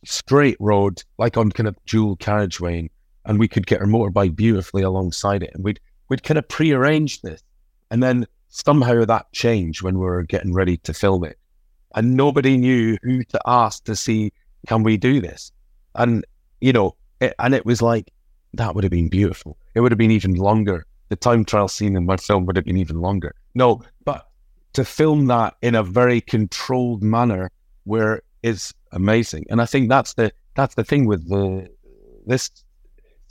Speaker 9: straight road, like on kind of dual carriageway, and we could get our motorbike beautifully alongside it, and we'd we'd kind of pre-arranged this, and then somehow that changed when we were getting ready to film it, and nobody knew who to ask to see can we do this, and you know, it, and it was like that would have been beautiful. It would have been even longer. The time trial scene in my film would have been even longer. No, but to film that in a very controlled manner where is amazing. And I think that's the that's the thing with the this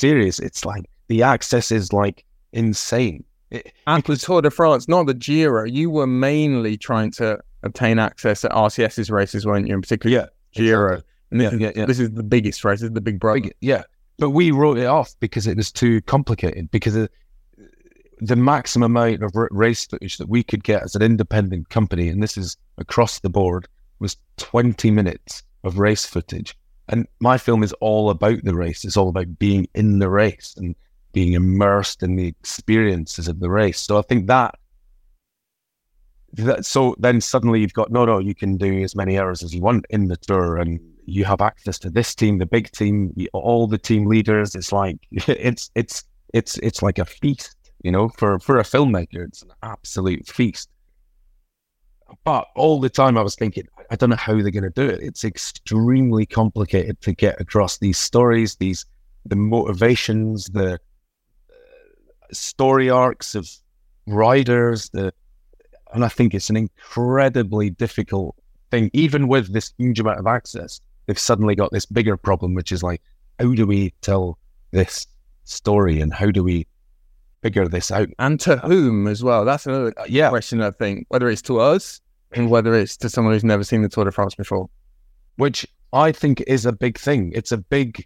Speaker 9: series. It's like the access is like insane. It,
Speaker 10: and the Tour de France, not the Giro. You were mainly trying to obtain access at RCS's races, weren't you? In particular,
Speaker 9: yeah,
Speaker 10: Giro.
Speaker 9: Exactly. Yeah, yeah, yeah.
Speaker 10: This is the biggest race. This is the big brother. Big,
Speaker 9: yeah, but we wrote it off because it was too complicated. Because the maximum amount of race footage that we could get as an independent company, and this is across the board, was 20 minutes of race footage. And my film is all about the race. It's all about being in the race and being immersed in the experiences of the race. So I think that, that so then suddenly you've got no, no, you can do as many hours as you want in the tour, and you have access to this team, the big team, all the team leaders. It's like it's it's it's it's like a feast, you know, for for a filmmaker. It's an absolute feast. But all the time I was thinking, I don't know how they're going to do it. It's extremely complicated to get across these stories, these the motivations, the uh, story arcs of riders, the and I think it's an incredibly difficult thing, even with this huge amount of access they've suddenly got this bigger problem, which is like, how do we tell this story and how do we figure this out?
Speaker 10: And to whom as well? That's another
Speaker 9: uh, yeah.
Speaker 10: question, I think, whether it's to us whether it's to someone who's never seen the Tour de France before.
Speaker 9: Which I think is a big thing. It's a big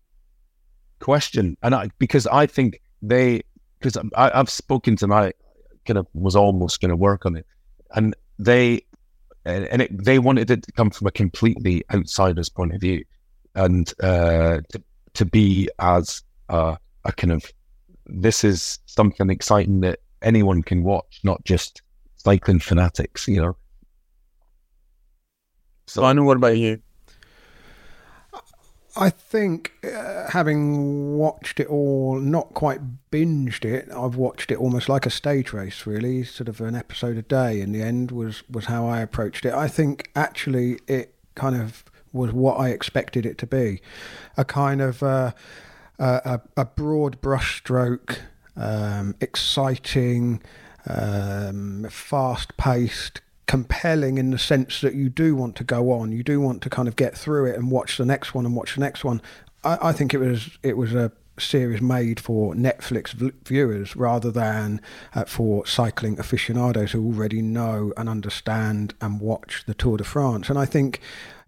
Speaker 9: question. And I, because I think they, because I've spoken to my, kind of was almost going to work on it. And they and, it, they wanted it to come from a completely outsider's point of view, and uh, to, to be as uh, a kind of this is something exciting that anyone can watch, not just cycling fanatics, you know.
Speaker 10: So, I know. What about you?
Speaker 2: I think uh, having watched it all, not quite binged it, I've watched it almost like a stage race, really, sort of an episode a day. In the end, was was how I approached it. I think actually it kind of was what I expected it to be, a kind of uh, a, a, broad brushstroke, um, exciting, um, fast paced compelling in the sense that you do want to go on, you do want to kind of get through it and watch the next one and watch the next one. I, I think it was it was a series made for Netflix viewers rather than uh, for cycling aficionados who already know and understand and watch the Tour de France. And I think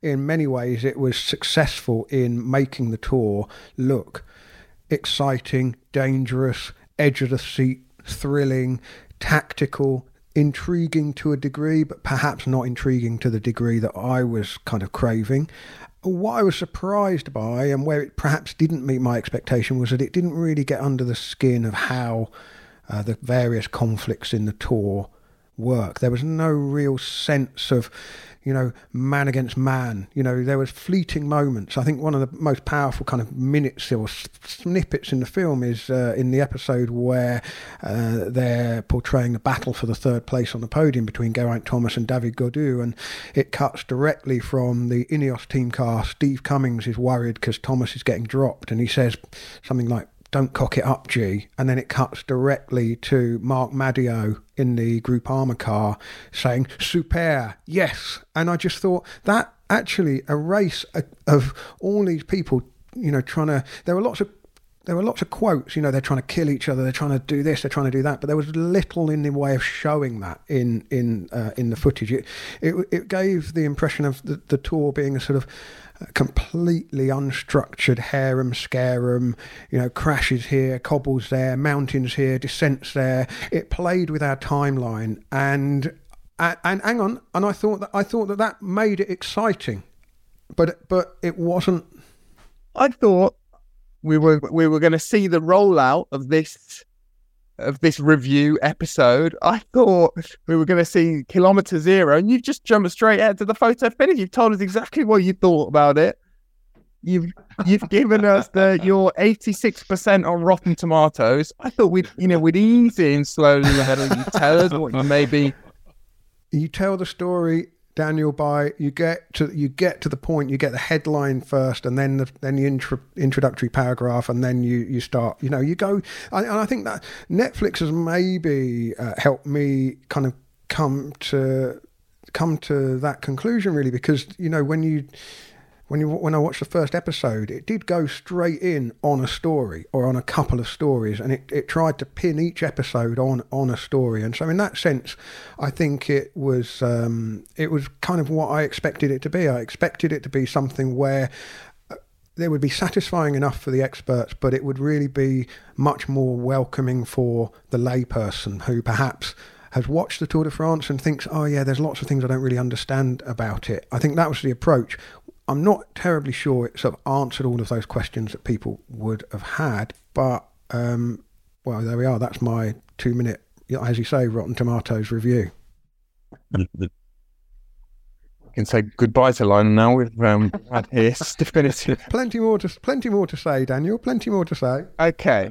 Speaker 2: in many ways it was successful in making the tour look exciting, dangerous, edge of the seat, thrilling, tactical, intriguing to a degree, but perhaps not intriguing to the degree that I was kind of craving. What I was surprised by, and where it perhaps didn't meet my expectation, was that it didn't really get under the skin of how uh, the various conflicts in the tour work. There was no real sense of, you know, man against man. You know, there was fleeting moments. I think one of the most powerful kind of minutes or snippets in the film is uh, in the episode where uh, they're portraying the battle for the third place on the podium between Geraint Thomas and David Gaudu, and it cuts directly from the Ineos team car. Steve Cummings is worried because Thomas is getting dropped, and he says something like, don't cock it up, G. And then it cuts directly to Marc Madiot in the Groupama car saying, super, yes. And I just thought that actually a race of all these people, you know, trying to, there were lots of there were lots of quotes, you know, they're trying to kill each other, they're trying to do this, they're trying to do that, but there was little in the way of showing that in in uh, in the footage. It, it, it gave the impression of the, the tour being a sort of completely unstructured harem scarum, you know, crashes here, cobbles there, mountains here, descents there. It played with our timeline, and and, and hang on, and I thought that I thought that that made it exciting, but but it wasn't.
Speaker 1: I thought we were we were going to see the rollout of this of this review episode, I thought we were going to see Kilometer Zero, and you've just jumped straight out to the photo finish. You've told us exactly what you thought about it. You've you've given us the your eighty six percent on Rotten Tomatoes. I thought we'd you know we'd ease in slowly ahead of you tell us what you maybe.
Speaker 2: You tell the story Daniel by you get to you get to the point you get the headline first and then the then the intro, introductory paragraph and then you you start you know you go and I think that Netflix has maybe uh, helped me kind of come to come to that conclusion really because you know when you when you when I watched the first episode, it did go straight in on a story or on a couple of stories, and it, it tried to pin each episode on on a story. And so, in that sense, I think it was um, it was kind of what I expected it to be. I expected it to be something where uh, there would be satisfying enough for the experts, but it would really be much more welcoming for the layperson who perhaps has watched the Tour de France and thinks, oh, yeah, there's lots of things I don't really understand about it. I think that was the approach. I'm not terribly sure it sort of answered all of those questions that people would have had, but um, well, there we are. That's my two minute, as you say, Rotten Tomatoes review.
Speaker 1: I can say goodbye to Lionel now. We've um, had his definitive.
Speaker 2: plenty more to plenty more to say, Daniel. Plenty more to say.
Speaker 1: Okay,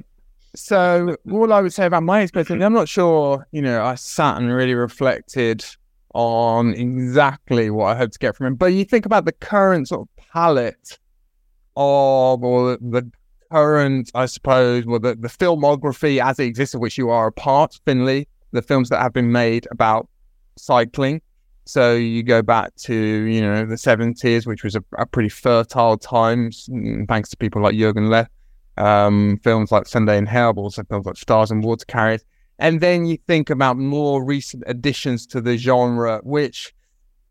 Speaker 1: so all I would say about my experience, I'm not sure. You know, I sat and really reflected on exactly what I hope to get from him. But you think about the current sort of palette of, or the current, I suppose, well, the, the filmography as it exists, of which you are a part, Finlay, the films that have been made about cycling. So you go back to, you know, the 70s, which was a, a pretty fertile time, mm, thanks to people like Jorgen Leth. Um, films like Sunday in Hell, but also films like Stars and Water Carriers. And then you think about more recent additions to the genre, which,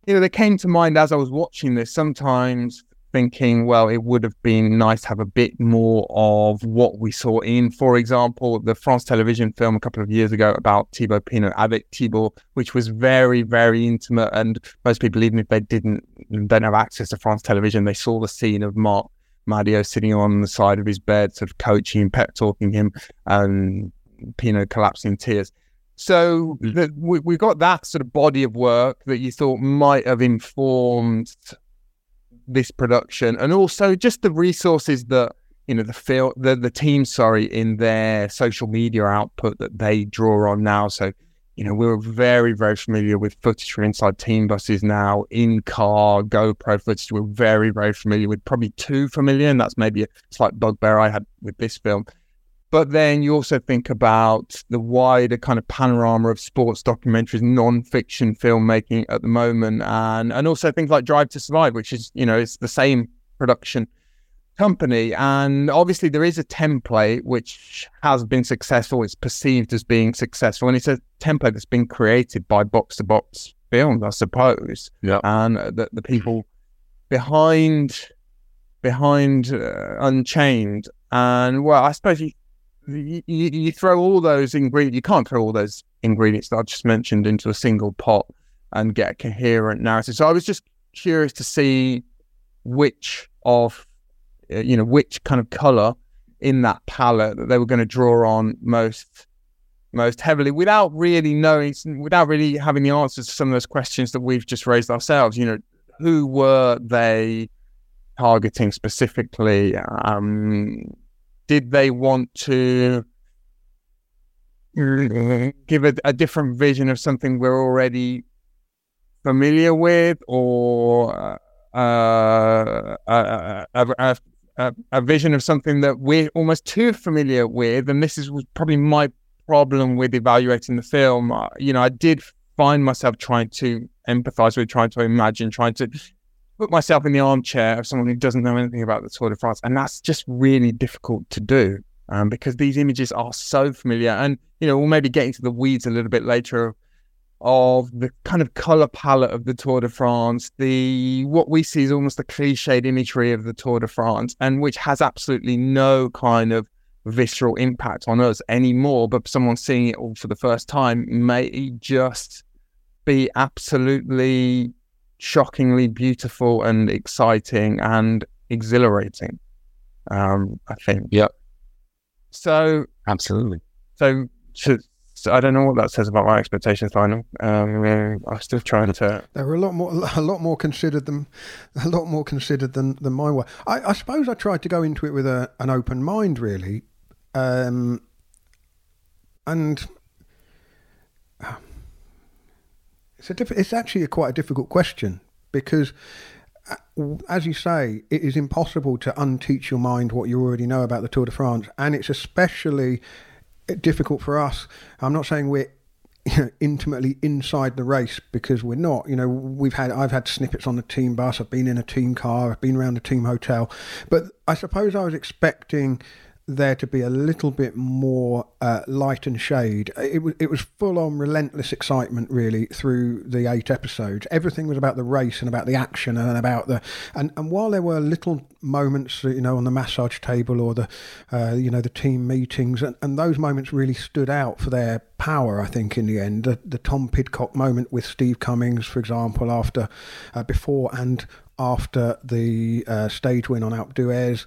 Speaker 1: you know, they came to mind as I was watching this, sometimes thinking, well, it would have been nice to have a bit more of what we saw in, for example, the France Television film a couple of years ago about Thibaut Pinot avec Thibaut, which was very, very intimate. And most people, even if they didn't, don't have access to France Television, they saw the scene of Marc Madiot sitting on the side of his bed, sort of coaching, and pep talking him, and Pinot collapsing in tears. So mm. the, we, we got that sort of body of work that you thought might have informed this production, and also just the resources that you know the feel the the team, sorry, in their social media output that they draw on now. So you know we're very very familiar with footage from inside team buses now, in car GoPro footage. We're very very familiar with, probably too familiar, and that's maybe a slight bugbear I had with this film. But then you also think about the wider kind of panorama of sports documentaries, non-fiction filmmaking at the moment, and and also things like Drive to Survive, which is you know it's the same production company, and obviously there is a template which has been successful. It's perceived as being successful, and it's a template that's been created by Box to Box Films, I suppose.
Speaker 9: Yeah,
Speaker 1: and the the people behind behind uh, Unchained, and well, I suppose you you, you throw all those ingredients, you can't throw all those ingredients that I just mentioned into a single pot and get a coherent narrative. So I was just curious to see which of, uh, you know, which kind of color in that palette that they were going to draw on most most heavily without really knowing, without really having the answers to some of those questions that we've just raised ourselves. You know, who were they targeting specifically? Um, did they want to mm, give a, a different vision of something we're already familiar with, or uh, a, a, a, a, vision of something that we're almost too familiar with? And this is probably my problem with evaluating the film. Uh, you know, I did find myself trying to empathize with, trying to imagine, trying to put myself in the armchair of someone who doesn't know anything about the Tour de France, and that's just really difficult to do um, because these images are so familiar. And you know, we'll maybe get into the weeds a little bit later of the kind of color palette of the Tour de France, the what we see is almost the cliched imagery of the Tour de France, and which has absolutely no kind of visceral impact on us anymore. But someone seeing it all for the first time may just be absolutely shockingly beautiful and exciting and exhilarating. Um, I think.
Speaker 9: Yep.
Speaker 1: So
Speaker 9: absolutely.
Speaker 1: So to so I don't know what that says about my expectations, Lionel. Um, I'm still trying to.
Speaker 2: They were a lot more, a lot more considered than, a lot more considered than than mine were. I, I suppose I tried to go into it with a, an open mind, really, um, and it's a diff- it's actually a quite a difficult question because uh, as you say, it is impossible to unteach your mind what you already know about the Tour de France, and it's especially difficult for us. I'm not saying we're you know, intimately inside the race because we're not. You know, we've had I've had snippets on the team bus. I've been in a team car. I've been around the team hotel. But I suppose I was expecting there to be a little bit more uh, light and shade. It was it was full on relentless excitement really through the eight episodes. Everything was about the race and about the action and about the and, and while there were little moments you know on the massage table or the uh, you know the team meetings and, and those moments really stood out for their power. I think in the end the, the Tom Pidcock moment with Steve Cummings, for example, after uh, before and after the uh, stage win on Alpe d'Huez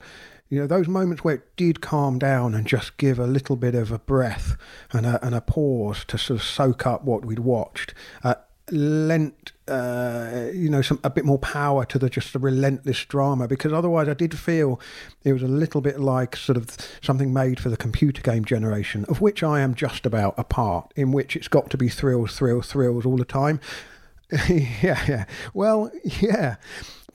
Speaker 2: you know, those moments where it did calm down and just give a little bit of a breath and a, and a pause to sort of soak up what we'd watched, uh, lent, uh, you know, some a bit more power to the just the relentless drama. Because otherwise, I did feel it was a little bit like sort of something made for the computer game generation, of which I am just about a part, in which it's got to be thrills, thrills, thrills all the time. yeah, yeah. Well, yeah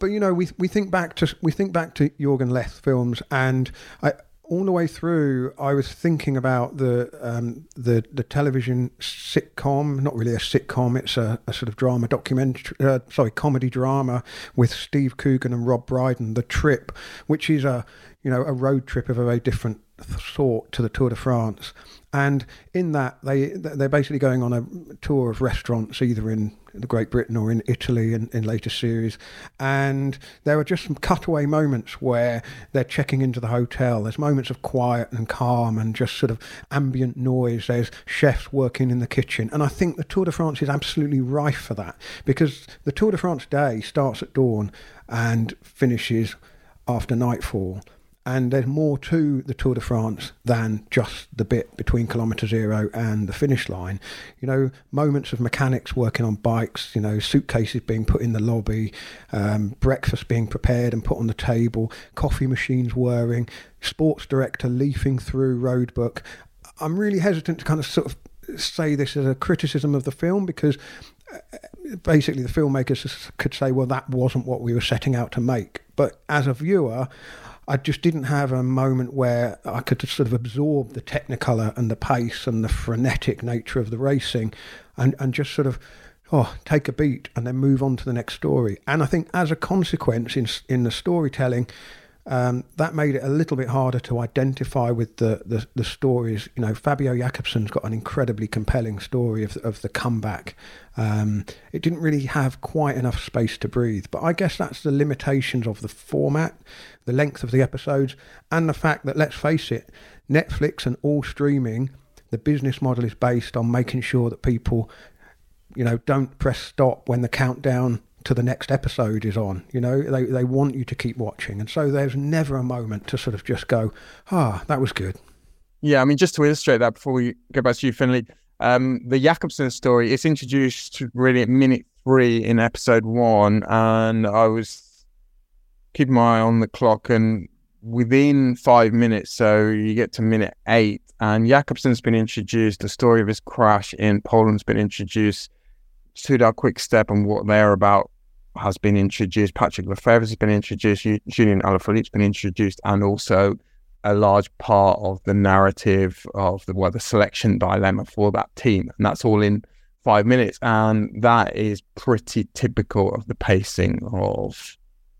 Speaker 2: but you know, we we think back to we think back to Jorgen Leth films, and I all the way through, I was thinking about the um, the the television sitcom. Not really a sitcom; it's a, a sort of drama documentary. Uh, sorry, comedy drama with Steve Coogan and Rob Brydon, The Trip, which is a you know a road trip of a very different sort to the Tour de France. And in that, they they're basically going on a tour of restaurants, either in Great Britain or in Italy in, in later series. And there are just some cutaway moments where they're checking into the hotel. There's moments of quiet and calm and just sort of ambient noise. There's chefs working in the kitchen. And I think the Tour de France is absolutely rife for that because the Tour de France day starts at dawn and finishes after nightfall and there's more to the Tour de France than just the bit between kilometre zero and the finish line. You know, moments of mechanics working on bikes, you know, suitcases being put in the lobby, um, breakfast being prepared and put on the table, coffee machines whirring, sports director leafing through roadbook. I'm really hesitant to kind of sort of say this as a criticism of the film because uh, basically the filmmakers could say, well, that wasn't what we were setting out to make. But as a viewer, I just didn't have a moment where I could sort of absorb the technicolor and the pace and the frenetic nature of the racing and, and just sort of oh take a beat and then move on to the next story. And I think as a consequence in in the storytelling, um, that made it a little bit harder to identify with the, the, the, stories. You know, Fabio Jakobsen's got an incredibly compelling story of, of the comeback. Um, it didn't really have quite enough space to breathe, but I guess that's the limitations of the format, the length of the episodes, and the fact that, let's face it, Netflix and all streaming, the business model is based on making sure that people, you know, don't press stop when the countdown to the next episode is on. You know, they, they want you to keep watching. And so there's never a moment to sort of just go, ah, that was good.
Speaker 1: Yeah, I mean, just to illustrate that before we go back to you, Finlay, um, the Jakobsen story, it's introduced really at minute three in episode one, and I was keeping my eye on the clock, and within five minutes, so you get to minute eight, and Jakobsen's been introduced, the story of his crash in Poland's been introduced, Soudal Quick-Step and what they're about has been introduced, Patrick Lefevere has been introduced, Julian Alaphilippe's been introduced, and also a large part of the narrative of the well, the selection dilemma for that team, and that's all in five minutes, and that is pretty typical of the pacing of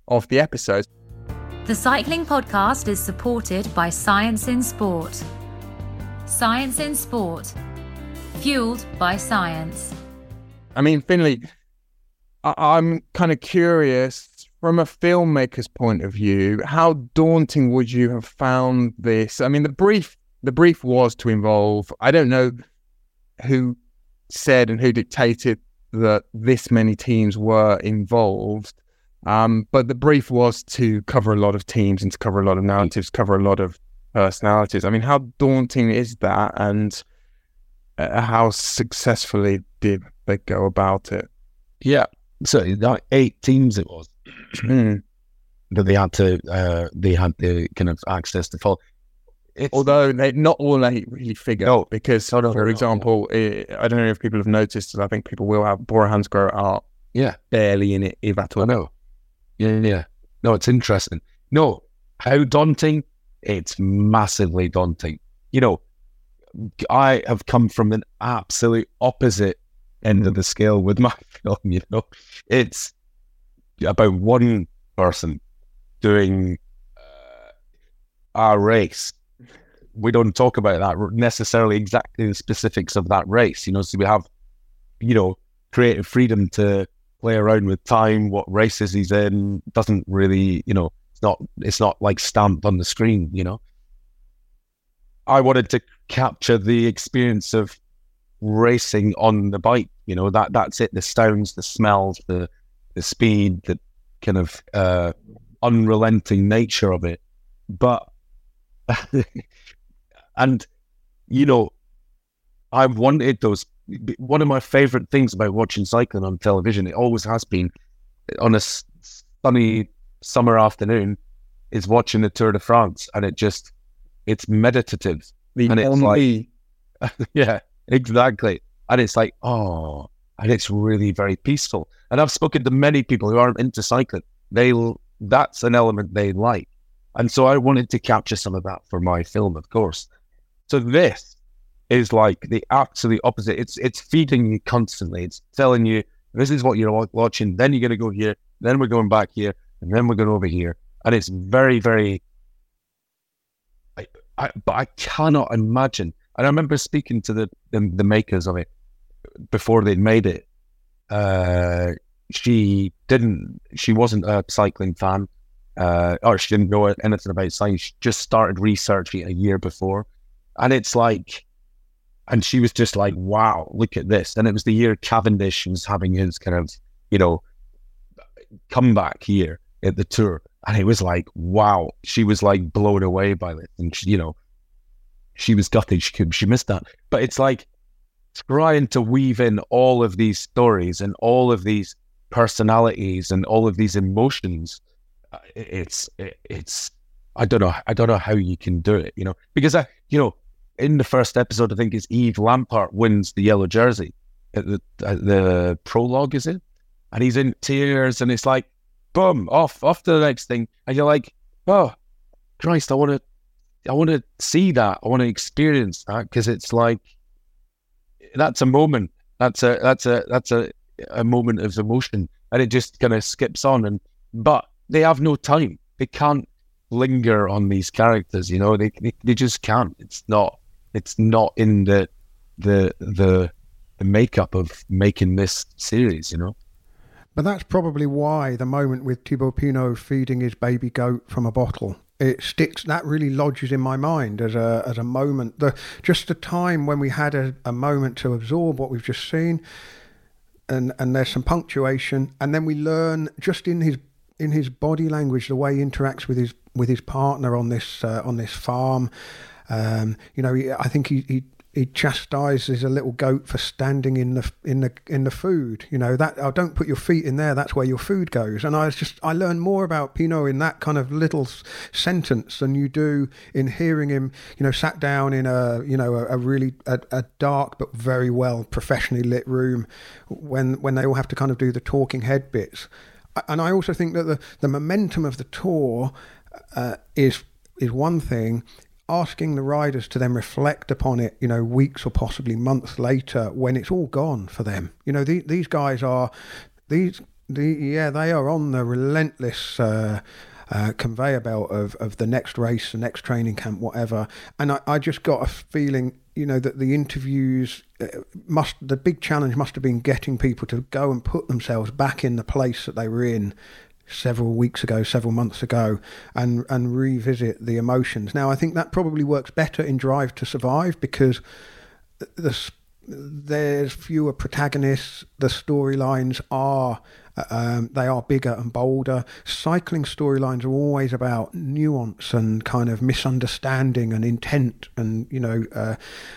Speaker 1: of the episodes.
Speaker 11: The Cycling Podcast is supported by Science in Sport. Science in Sport, fueled by science.
Speaker 1: I mean, Finlay, I- I'm kind of curious from a filmmaker's point of view, how daunting would you have found this? I mean, the brief the brief was to involve I don't know who said and who dictated that this many teams were involved. Um, but the brief was to cover a lot of teams and to cover a lot of narratives, cover a lot of personalities. I mean, how daunting is that, and uh, how successfully did they go about it?
Speaker 9: Yeah, so like eight teams it was
Speaker 1: mm.
Speaker 9: that they had to uh, they had the kind of access to follow.
Speaker 1: It's, Although they not all eight really figure, no, because no, no, for example, it, I don't know if people have noticed, and I think people will have Bora Hansgrohe are
Speaker 9: yeah
Speaker 1: barely in it. If at all.
Speaker 9: I know. Yeah, yeah. No, it's interesting. No, how daunting? It's massively daunting. You know, I have come from an absolute opposite end of the scale with my film. You know, it's about one person doing uh, race. We don't talk about that necessarily exactly the specifics of that race. You know, so we have, you know, creative freedom to play around with time, what races he's in. Doesn't really, you know, it's not it's not like stamped on the screen. You know, I wanted to capture the experience of racing on the bike. You know, that that's it. The sounds, the smells, the the speed, the kind of uh, unrelenting nature of it. But and you know, I wanted those. One of my favorite things about watching cycling on television, it always has been, on a sunny summer afternoon, is watching the Tour de France, and it just it's meditative,
Speaker 1: the
Speaker 9: and
Speaker 1: it's like,
Speaker 9: yeah, exactly, and it's like oh, and it's really very peaceful. And I've spoken to many people who aren't into cycling. They that's an element they like, and so I wanted to capture some of that for my film, of course. So this is like the absolute opposite. It's it's feeding you constantly. It's telling you this is what you're watching. Then you're going to go here. Then we're going back here, and then we're going over here. And it's very very. I, but I cannot imagine. And I remember speaking to the, the, the makers of it before they'd made it, uh, she didn't. She wasn't a cycling fan, uh, or she didn't know anything about cycling. She just started researching a year before, and it's like, and she was just like, "Wow, look at this!" And it was the year Cavendish was having his kind of, you know, comeback here at the tour, and it was like, "Wow!" She was like blown away by this, and she, you know, she was gutted. She she missed that. But it's like trying to weave in all of these stories and all of these personalities and all of these emotions. Uh, it's it's i don't know i don't know how you can do it you know? Because i you know in the first episode i think it's Yves Lampaert wins the yellow jersey at the at the prologue is it? And he's in tears and it's like boom off off to the next thing and you're like oh christ i want to i want to see that i want to experience that because it's like that's a moment. That's a that's a that's a a moment of emotion, and it just kind of skips on. And but they have no time. They can't linger on these characters. You know, they they, they just can't. It's not it's not in the the the the makeup of making this series. You know.
Speaker 2: But that's probably why the moment with Thibaut Pinot feeding his baby goat from a bottle it sticks that really lodges in my mind as a as a moment. The just the time when we had a, a moment to absorb what we've just seen and and there's some punctuation and then we learn just in his in his body language the way he interacts with his with his partner on this uh, on this farm. Um, you know, I think he, he he chastises a little goat for standing in the in the in the food. You know that oh, don't put your feet in there. That's where your food goes. And I was just I learned more about Pinot in that kind of little sentence than you do in hearing him. You know, sat down in a you know a, a really a, a, dark but very well professionally lit room when when they all have to kind of do the talking head bits. And I also think that the the momentum of the tour uh, is is one thing asking the riders to then reflect upon it, you know, weeks or possibly months later when it's all gone for them. You know, the, these guys are these the yeah they are on the relentless. Uh, uh, conveyor belt of, of the next race, the next training camp, whatever. And I, I just got a feeling, you know, that the interviews uh, must, the big challenge must have been getting people to go and put themselves back in the place that they were in several weeks ago, several months ago, and and revisit the emotions. Now, I think that probably works better in Drive to Survive because the there's fewer protagonists. The storylines are um, they are bigger and bolder. Cycling storylines are always about nuance and kind of misunderstanding and intent, and you know, uh,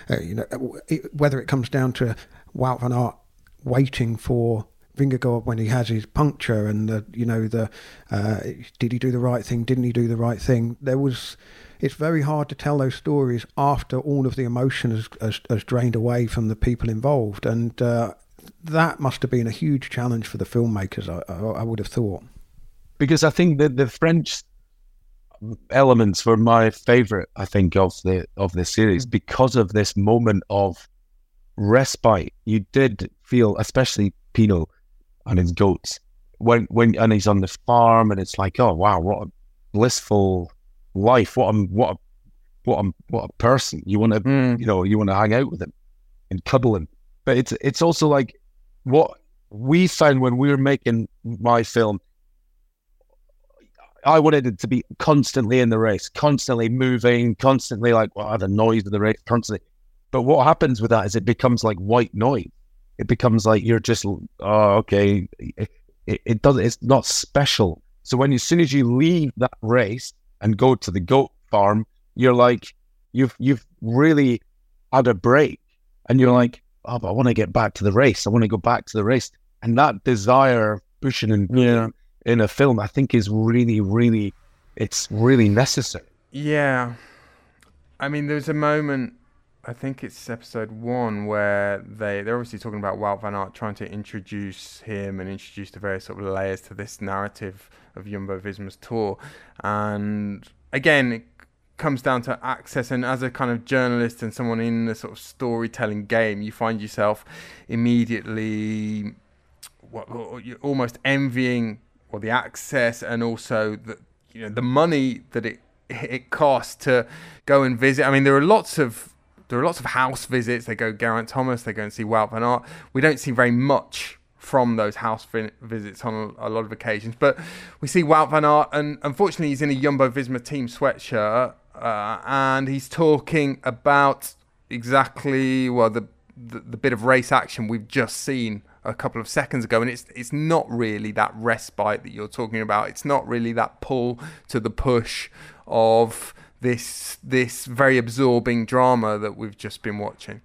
Speaker 2: uh, you know, it, whether it comes down to Wout van Aert waiting for Vingegaard when he has his puncture and the you know the uh, did he do the right thing didn't he do the right thing? There was it's very hard to tell those stories after all of the emotion has, has, has drained away from the people involved. And uh, that must have been a huge challenge for the filmmakers I, I, I would have thought.
Speaker 9: Because I think that the French elements were my favorite I think of the of the series mm. because of this moment of respite. You did feel especially Pinot and his goats. When when and he's on the farm and it's like, oh wow, what a blissful life. What a what a what a what a person. You want to mm. you know you want to hang out with him and cuddle him. But it's it's also like what we found when we were making my film. I wanted it to be constantly in the race, constantly moving, constantly like well, the noise of the race, constantly. But what happens with that is it becomes like white noise it becomes like you're just oh okay. It, it, it does it's not special. So when as soon as you leave that race and go to the goat farm you're like you've you've really had a break. And you're like oh but i want to get back to the race. I want to go back to the race. And that desire pushing and yeah. in a film i think is really really it's really necessary.
Speaker 1: Yeah. I mean there's a moment I think it's episode one where they they're obviously talking about Wout van Aert trying to introduce him and introduce the various sort of layers to this narrative of Jumbo Visma's tour, and again it comes down to access. And as a kind of journalist and someone in the sort of storytelling game, you find yourself immediately you're almost envying or the access and also the you know the money that it it costs to go and visit. I mean, there are lots of there are lots of house visits. They go Geraint Thomas, they go and see Wout van Aert. We don't see very much from those house visits on a, lot of occasions. But we see Wout van Aert, and unfortunately, he's in a Jumbo Visma team sweatshirt, uh, and he's talking about exactly well the, the, the bit of race action we've just seen a couple of seconds ago, and it's it's not really that respite that you're talking about. It's not really that pull to the push of this this very absorbing drama that we've just been watching.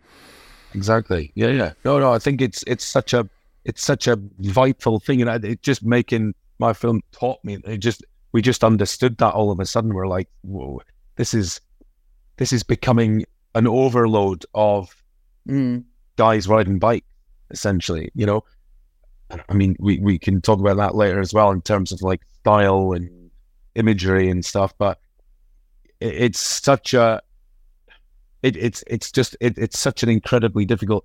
Speaker 9: Exactly. Yeah, yeah. No, no. I think it's it's such a it's such a vital thing, and it just making my film taught me. It just we just understood that all of a sudden. We're like, whoa, this is this is becoming an overload of mm. guys riding bike, essentially. You know, I mean, we we can talk about that later as well in terms of like style and imagery and stuff, but it's such a it, it's it's just it, it's such an incredibly difficult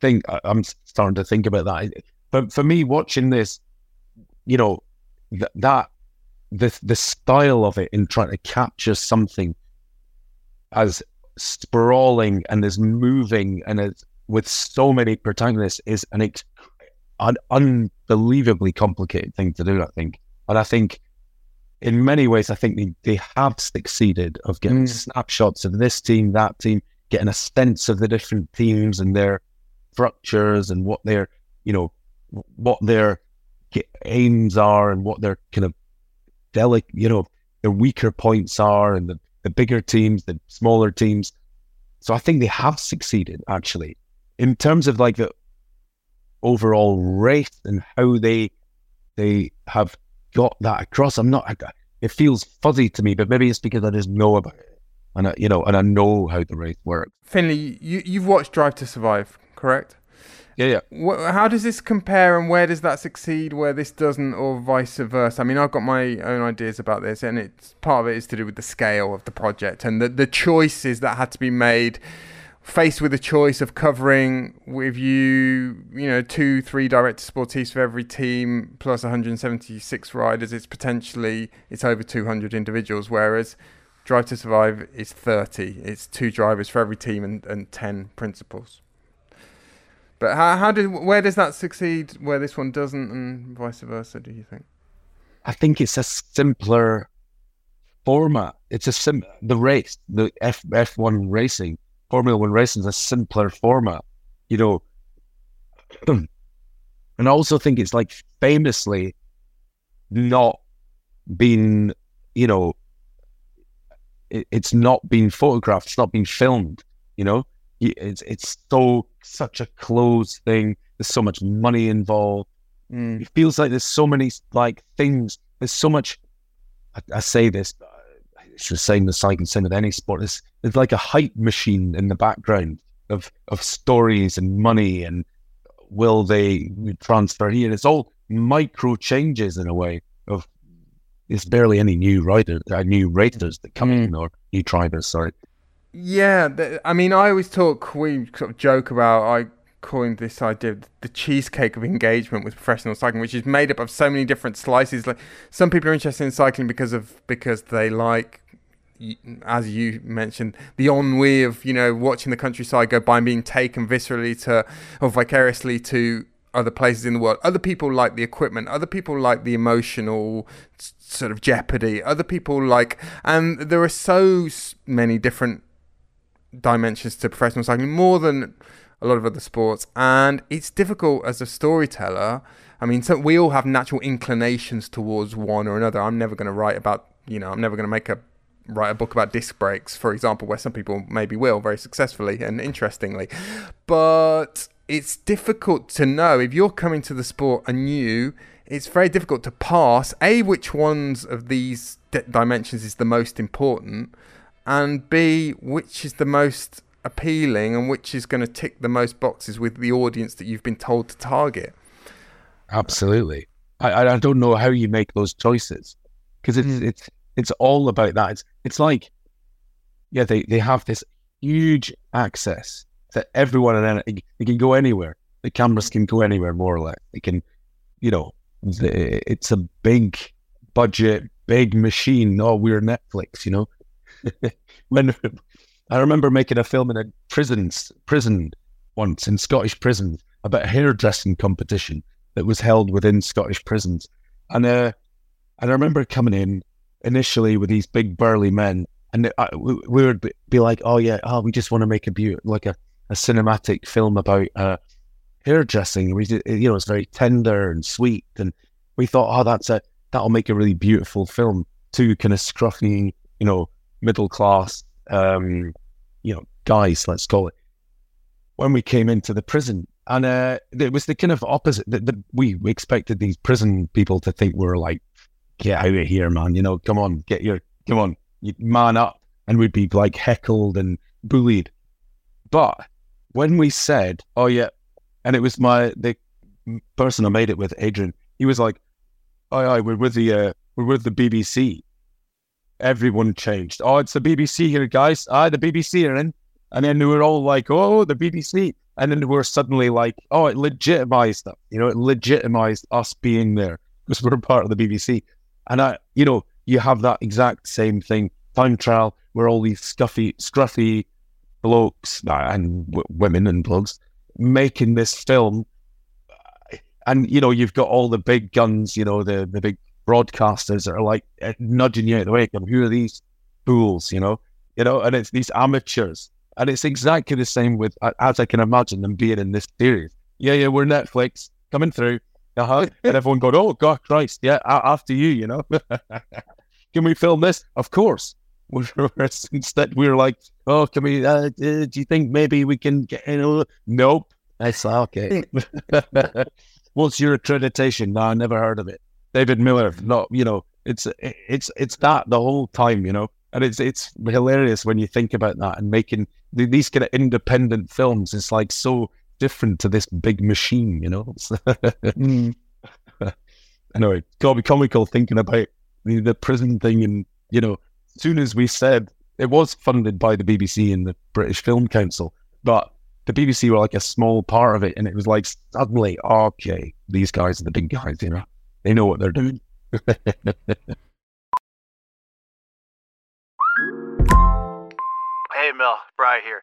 Speaker 9: thing. I, am starting to think about that. But for me, watching this, you know, th- that the the style of it in trying to capture something as sprawling and as moving and as with so many protagonists is an, ex- an unbelievably complicated thing to do. I think, and I think in many ways, I think they, they have succeeded of getting mm. snapshots of this team, that team, getting a sense of the different teams and their structures and what their, you know, what their aims are and what their kind of delicate, you know, their weaker points are and the, the bigger teams, the smaller teams. So I think they have succeeded actually in terms of like the overall race and how they they have got that across. I'm not. I, it feels fuzzy to me, but maybe it's because I just know about it, and I, you know, and I know how the race works.
Speaker 1: Finlay, you you've watched Drive to Survive, correct?
Speaker 9: Yeah, yeah.
Speaker 1: how does this compare, and where does that succeed, where this doesn't, or vice versa? I mean, I've got my own ideas about this, and it's part of it is to do with the scale of the project and the the choices that had to be made. Faced with a choice of covering with you, you know, two, three directeurs sportifs for every team, plus 176 riders, it's potentially it's over 200 individuals. Whereas Drive to Survive is 30. It's two drivers for every team and, and 10 principals. But how how did where does that succeed where this one doesn't, and vice versa? Do you think?
Speaker 9: I think it's a simpler format. It's a sim the race, the F F one racing, Formula One racing is a simpler format. You know, and I also think it's like famously not been, you know, it, it's not been photographed. It's not been filmed. You know, it's it's so such a closed thing. There's so much money involved. Mm. It feels like there's so many like things. There's so much. I, I say this. It's the same as cycling, same with any sport. It's, it's like a hype machine in the background of of stories and money and will they transfer here? It's all micro changes in a way of. There's barely any new riders, uh, new raiders that come mm. in or new drivers. Sorry,
Speaker 1: yeah, the, I mean, I always talk, we sort of joke about, I coined this idea of the cheesecake of engagement with professional cycling, which is made up of so many different slices. Like some people are interested in cycling because of because they like, as you mentioned, the ennui of you know watching the countryside go by and being taken viscerally to or vicariously to other places in the world. Other people like the equipment. Other people like the emotional sort of jeopardy. Other people like, and there are so many different dimensions to professional cycling more than a lot of other sports, and it's difficult as a storyteller. I mean, so we all have natural inclinations towards one or another. I'm never going to write about, you know, I'm never going to make a write a book about disc brakes, for example, where some people maybe will very successfully and interestingly. But it's difficult to know if you're coming to the sport anew. It's very difficult to pass a which ones of these d- dimensions is the most important, and B, which is the most appealing and which is going to tick the most boxes with the audience that you've been told to target.
Speaker 9: Absolutely. I, I don't know how you make those choices because it's, mm. it's, it's all about that. It's, it's like, yeah, they, they have this huge access that everyone and they can go anywhere. The cameras can go anywhere, more or less. They can, you know, the, it's a big budget, big machine. Oh, we're Netflix, you know. when I remember making a film in a prison prison once in Scottish prisons about a hairdressing competition that was held within Scottish prisons, and uh, and I remember coming in initially with these big burly men, and I, we, would be like, "Oh yeah, oh we just want to make a beautiful like a, a cinematic film about uh, hairdressing." We you know, it's very tender and sweet, and we thought, "Oh, that's a that'll make a really beautiful film." Two kind of scruffy, you know, middle class, um, you know, guys, let's call it, when we came into the prison. And uh, it was the kind of opposite that, that we expected these prison people to think we were like, get out of here, man. You know, come on, get your, come on, man up. And we'd be like heckled and bullied. But when we said, oh, yeah, and it was my, the person I made it with, Adrian, he was like, oh, yeah, we're with the, uh, we're with the BBC everyone changed. Oh, it's the BBC here, guys. Ah, the BBC are in. And then we were all like, oh, the BBC. And then we were suddenly like, oh, it legitimized them. You know, it legitimized us being there because we're part of the BBC. And I, you know, you have that exact same thing. Time trial, where all these scuffy, scruffy blokes and w- women and blokes making this film. And, you know, you've got all the big guns, you know, the, the big broadcasters that are like eh, nudging you out of the way. Who are these fools? You know, you know, and it's these amateurs, and it's exactly the same with as I can imagine them being in this series. Yeah, yeah, we're Netflix coming through, uh-huh. and everyone going, "Oh God, Christ, yeah, after you," you know. can we film this? Of course. Whereas instead we were like, oh, can we? Uh, uh, do you think maybe we can get in? A nope. I saw okay. What's your accreditation? No, I never heard of it. David Millar. No, you know, it's it's it's that the whole time, you know, and it's it's hilarious when you think about that and making these kind of independent films. It's like so different to this big machine, you know. mm. anyway, it's got to be comical thinking about the, the prison thing, and you know, as soon as we said it was funded by the BBC and the British Film Council, but the BBC were like a small part of it, and it was like suddenly, okay, these guys are the big guys, you know, they know what they're doing.
Speaker 12: hey, Mel, Bry here.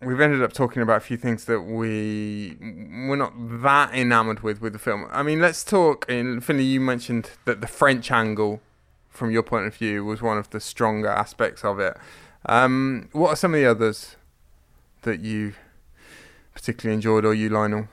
Speaker 1: we've ended up talking about a few things that we we're not that enamored with with the film. I mean, let's talk. In Finlay, you mentioned that the French angle, from your point of view, was one of the stronger aspects of it. Um, what are some of the others that you particularly enjoyed, or you, Lionel?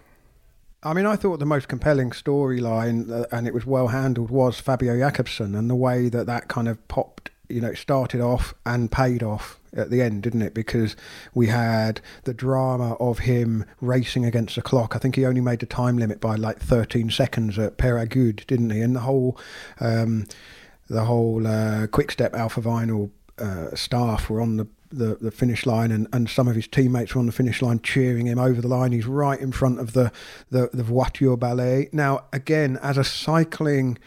Speaker 2: I mean, I thought the most compelling storyline, uh, and it was well handled, was Fabio Jakobsen and the way that that kind of popped. You know, it started off and paid off at the end, didn't it? Because we had the drama of him racing against the clock. I think he only made the time limit by like 13 seconds at Peyragudes, didn't he? And the whole, um, the whole uh, Quick Step Alpha Vinyl uh, staff were on the the, the finish line and, and some of his teammates were on the finish line cheering him over the line. He's right in front of the, the, the voiture balai. Now, again, as a cycling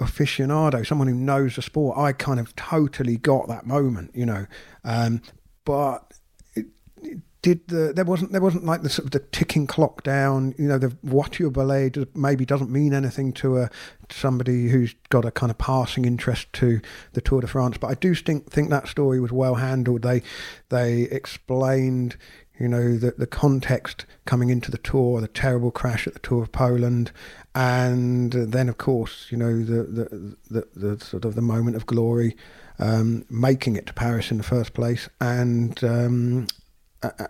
Speaker 2: aficionado, someone who knows the sport, I kind of totally got that moment, you know. Um, but it, it did the there wasn't there wasn't like the sort of the ticking clock down. You know, the voiture balai maybe doesn't mean anything to a somebody who's got a kind of passing interest to the Tour de France. But I do think think that story was well handled. They they explained you know the the context coming into the tour, the terrible crash at the Tour of Poland, and then of course you know the the the, the sort of the moment of glory, um, making it to Paris in the first place, and um,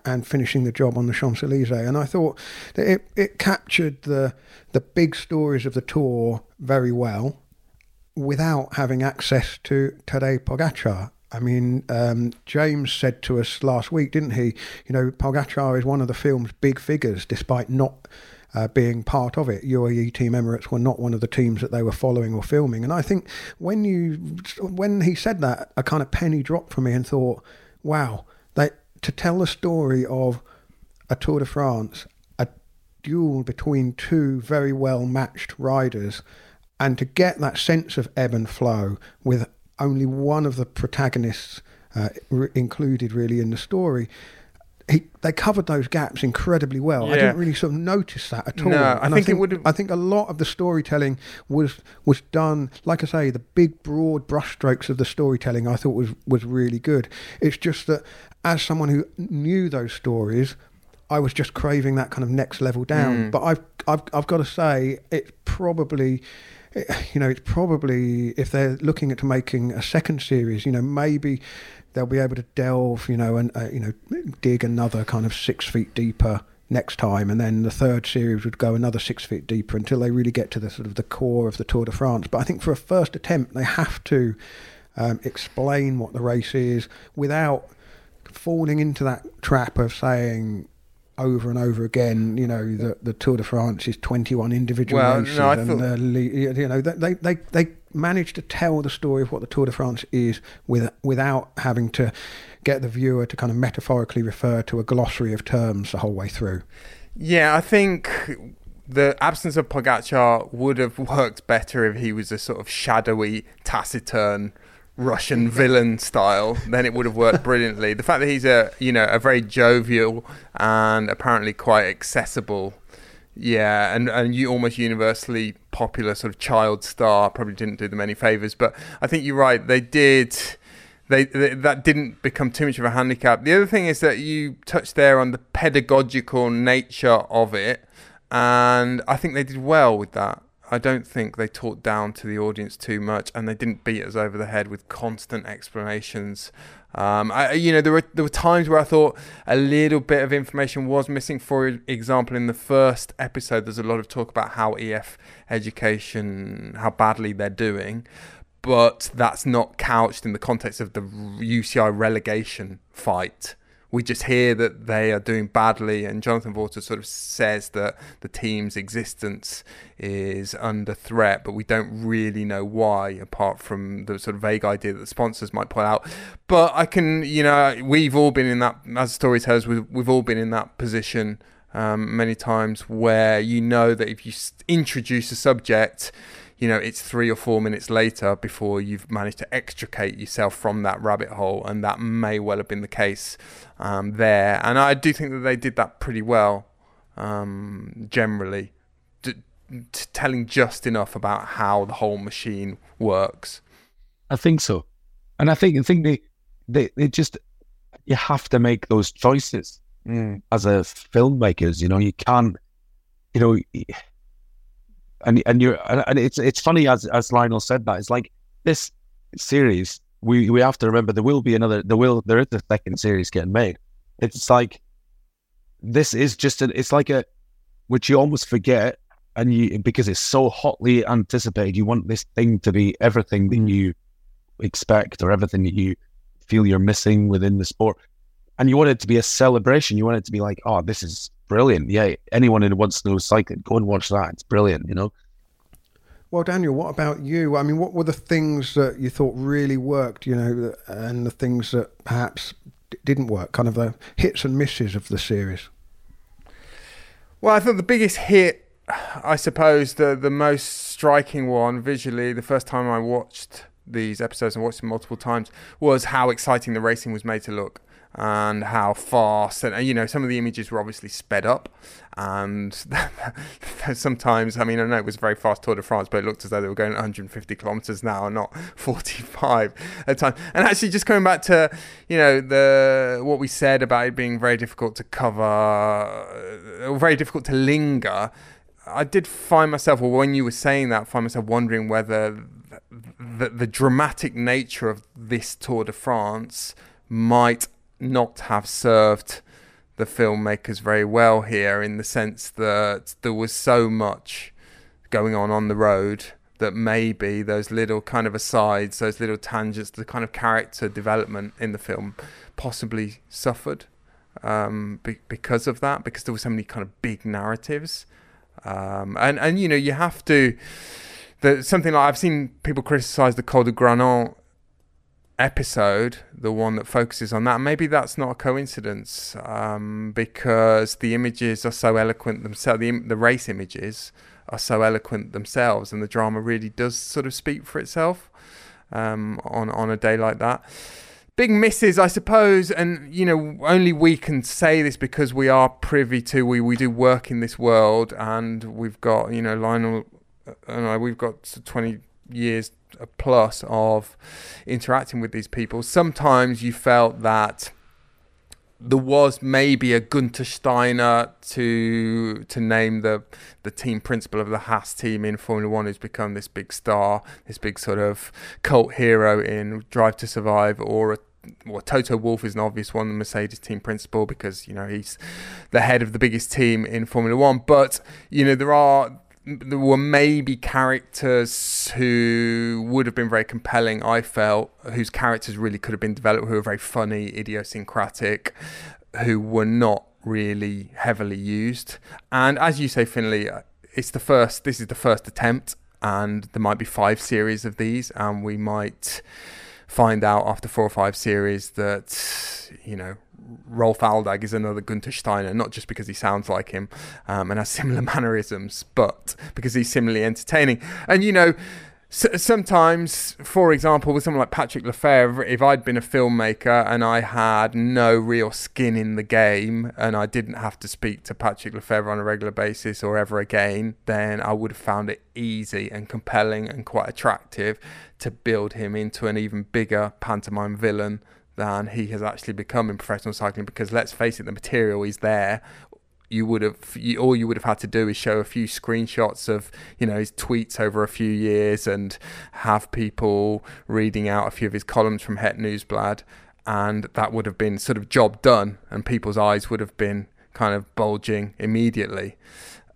Speaker 2: and finishing the job on the Champs Elysees. And I thought that it, it captured the the big stories of the tour very well, without having access to Tadej Pogacar. I mean, um, James said to us last week, didn't he? You know, Pogacar is one of the film's big figures, despite not uh, being part of it. UAE Team Emirates were not one of the teams that they were following or filming. And I think when you when he said that, a kind of penny dropped for me and thought, wow, they to tell the story of a Tour de France, a duel between two very well matched riders, and to get that sense of ebb and flow with only one of the protagonists uh, re- included really in the story he, they covered those gaps incredibly well. Yeah. I didn't really sort of notice that at all.
Speaker 1: No, I think, I think, it would.
Speaker 2: I think a lot of the storytelling was was done. Like I say, the big broad brushstrokes of the storytelling I thought was was really good. It's just that as someone who knew those stories, I was just craving that kind of next level down. Mm. But I've I've I've got to say it's probably you know, it's probably if they're looking at making a second series, you know, maybe they'll be able to delve, you know, and uh, you know, dig another kind of six feet deeper next time, and then the third series would go another six feet deeper until they really get to the sort of the core of the Tour de France. But I think for a first attempt, they have to um, explain what the race is without falling into that trap of saying over and over again, you know, the, the Tour de France is 21 individual well, races. No, and, thought... you know, they, they, they managed to tell the story of what the Tour de France is with, without having to get the viewer to kind of metaphorically refer to a glossary of terms the whole way through.
Speaker 1: Yeah, I think the absence of Pogacar would have worked better if he was a sort of shadowy, taciturn Russian villain style, then it would have worked brilliantly. The fact that he's a you know a very jovial and apparently quite accessible, yeah, and and you almost universally popular sort of child star probably didn't do them any favors. But I think you're right. They did they, they, that didn't become too much of a handicap. The other thing is that you touched there on the pedagogical nature of it, and I think they did well with that. I don't think they talked down to the audience too much, and they didn't beat us over the head with constant explanations. Um, I, you know, there were there were times where I thought a little bit of information was missing. For example, in the first episode, there's a lot of talk about how EF education, how badly they're doing, but that's not couched in the context of the UCI relegation fight we just hear that they are doing badly, and Jonathan Vaughters sort of says that the team's existence is under threat, but we don't really know why, apart from the sort of vague idea that the sponsors might put out. But I can, you know, we've all been in that, as storytellers, we've, we've all been in that position um, many times where you know that if you introduce a subject, you know it's three or four minutes later before you've managed to extricate yourself from that rabbit hole and that may well have been the case um, there. And i do think that they did that pretty well um, generally. D- t- telling just enough about how the whole machine works.
Speaker 9: I think so. And i think i think they they, they just you have to make those choices mm. as a filmmakers you know you can't you know and and you're and it's it's funny as as Lionel said that it's like this series we we have to remember there will be another there will there is a second series getting made. It's like this is just an it's like a which you almost forget and you because it's so hotly anticipated you want this thing to be everything that mm. you expect or everything that you feel you're missing within the sport and you want it to be a celebration you want it to be like oh this is brilliant. Yeah, anyone who wants to know cycling, go and watch that. It's brilliant, you know.
Speaker 2: Well, Daniel, what about you? I mean, what were the things that you thought really worked, you know, and the things that perhaps didn't work? Kind of the hits and misses of the series.
Speaker 1: Well, I thought the biggest hit, I suppose, the the most striking one visually, the first time I watched these episodes and watched them multiple times, was how exciting the racing was made to look and how fast and you know some of the images were obviously sped up and sometimes i mean i know it was a very fast tour de france but it looked as though they were going 150 kilometers now and not 45 at the time. And actually just coming back to you know the what we said about it being very difficult to cover very difficult to linger i did find myself or when you were saying that find myself wondering whether the, the dramatic nature of this tour de france might not have served the filmmakers very well here in the sense that there was so much going on on the road that maybe those little kind of asides, those little tangents, the kind of character development in the film possibly suffered um, be- because of that, because there were so many kind of big narratives. Um, and, and, you know, you have to. The, something like I've seen people criticize the Col de Granon episode, the one that focuses on that, maybe that's not a coincidence um, because the images are so eloquent themselves. The, the race images are so eloquent themselves, and the drama really does sort of speak for itself um, on on a day like that. Big misses, I suppose, and you know, only we can say this because we are privy to we we do work in this world, and we've got you know Lionel and I, we've got twenty years uh, plus of interacting with these people, sometimes you felt that there was maybe a Gunter Steiner to to name the the team principal of the Haas team in Formula One, who's become this big star, this big sort of cult hero in Drive to Survive, or a well, Toto Wolff is an obvious one, the Mercedes team principal, because you know he's the head of the biggest team in Formula One. But you know there are there were maybe characters who would have been very compelling. I felt whose characters really could have been developed, who were very funny, idiosyncratic, who were not really heavily used. And as you say, Finlay, uh, it's the first. This is the first attempt, and there might be five series of these, and we might find out after four or five series that you know Rolf Aldag is another Gunter Steiner, not just because he sounds like him um, and has similar mannerisms, but because he's similarly entertaining. And you know, S- sometimes, for example, with someone like Patrick Lefevere, if I'd been a filmmaker and I had no real skin in the game and I didn't have to speak to Patrick Lefevere on a regular basis or ever again, then I would have found it easy and compelling and quite attractive to build him into an even bigger pantomime villain than he has actually become in professional cycling because let's face it the material is there. You would have you, all you would have had to do is show a few screenshots of you know his tweets over a few years and have people reading out a few of his columns from Het Nieuwsblad and that would have been sort of job done and people's eyes would have been kind of bulging immediately.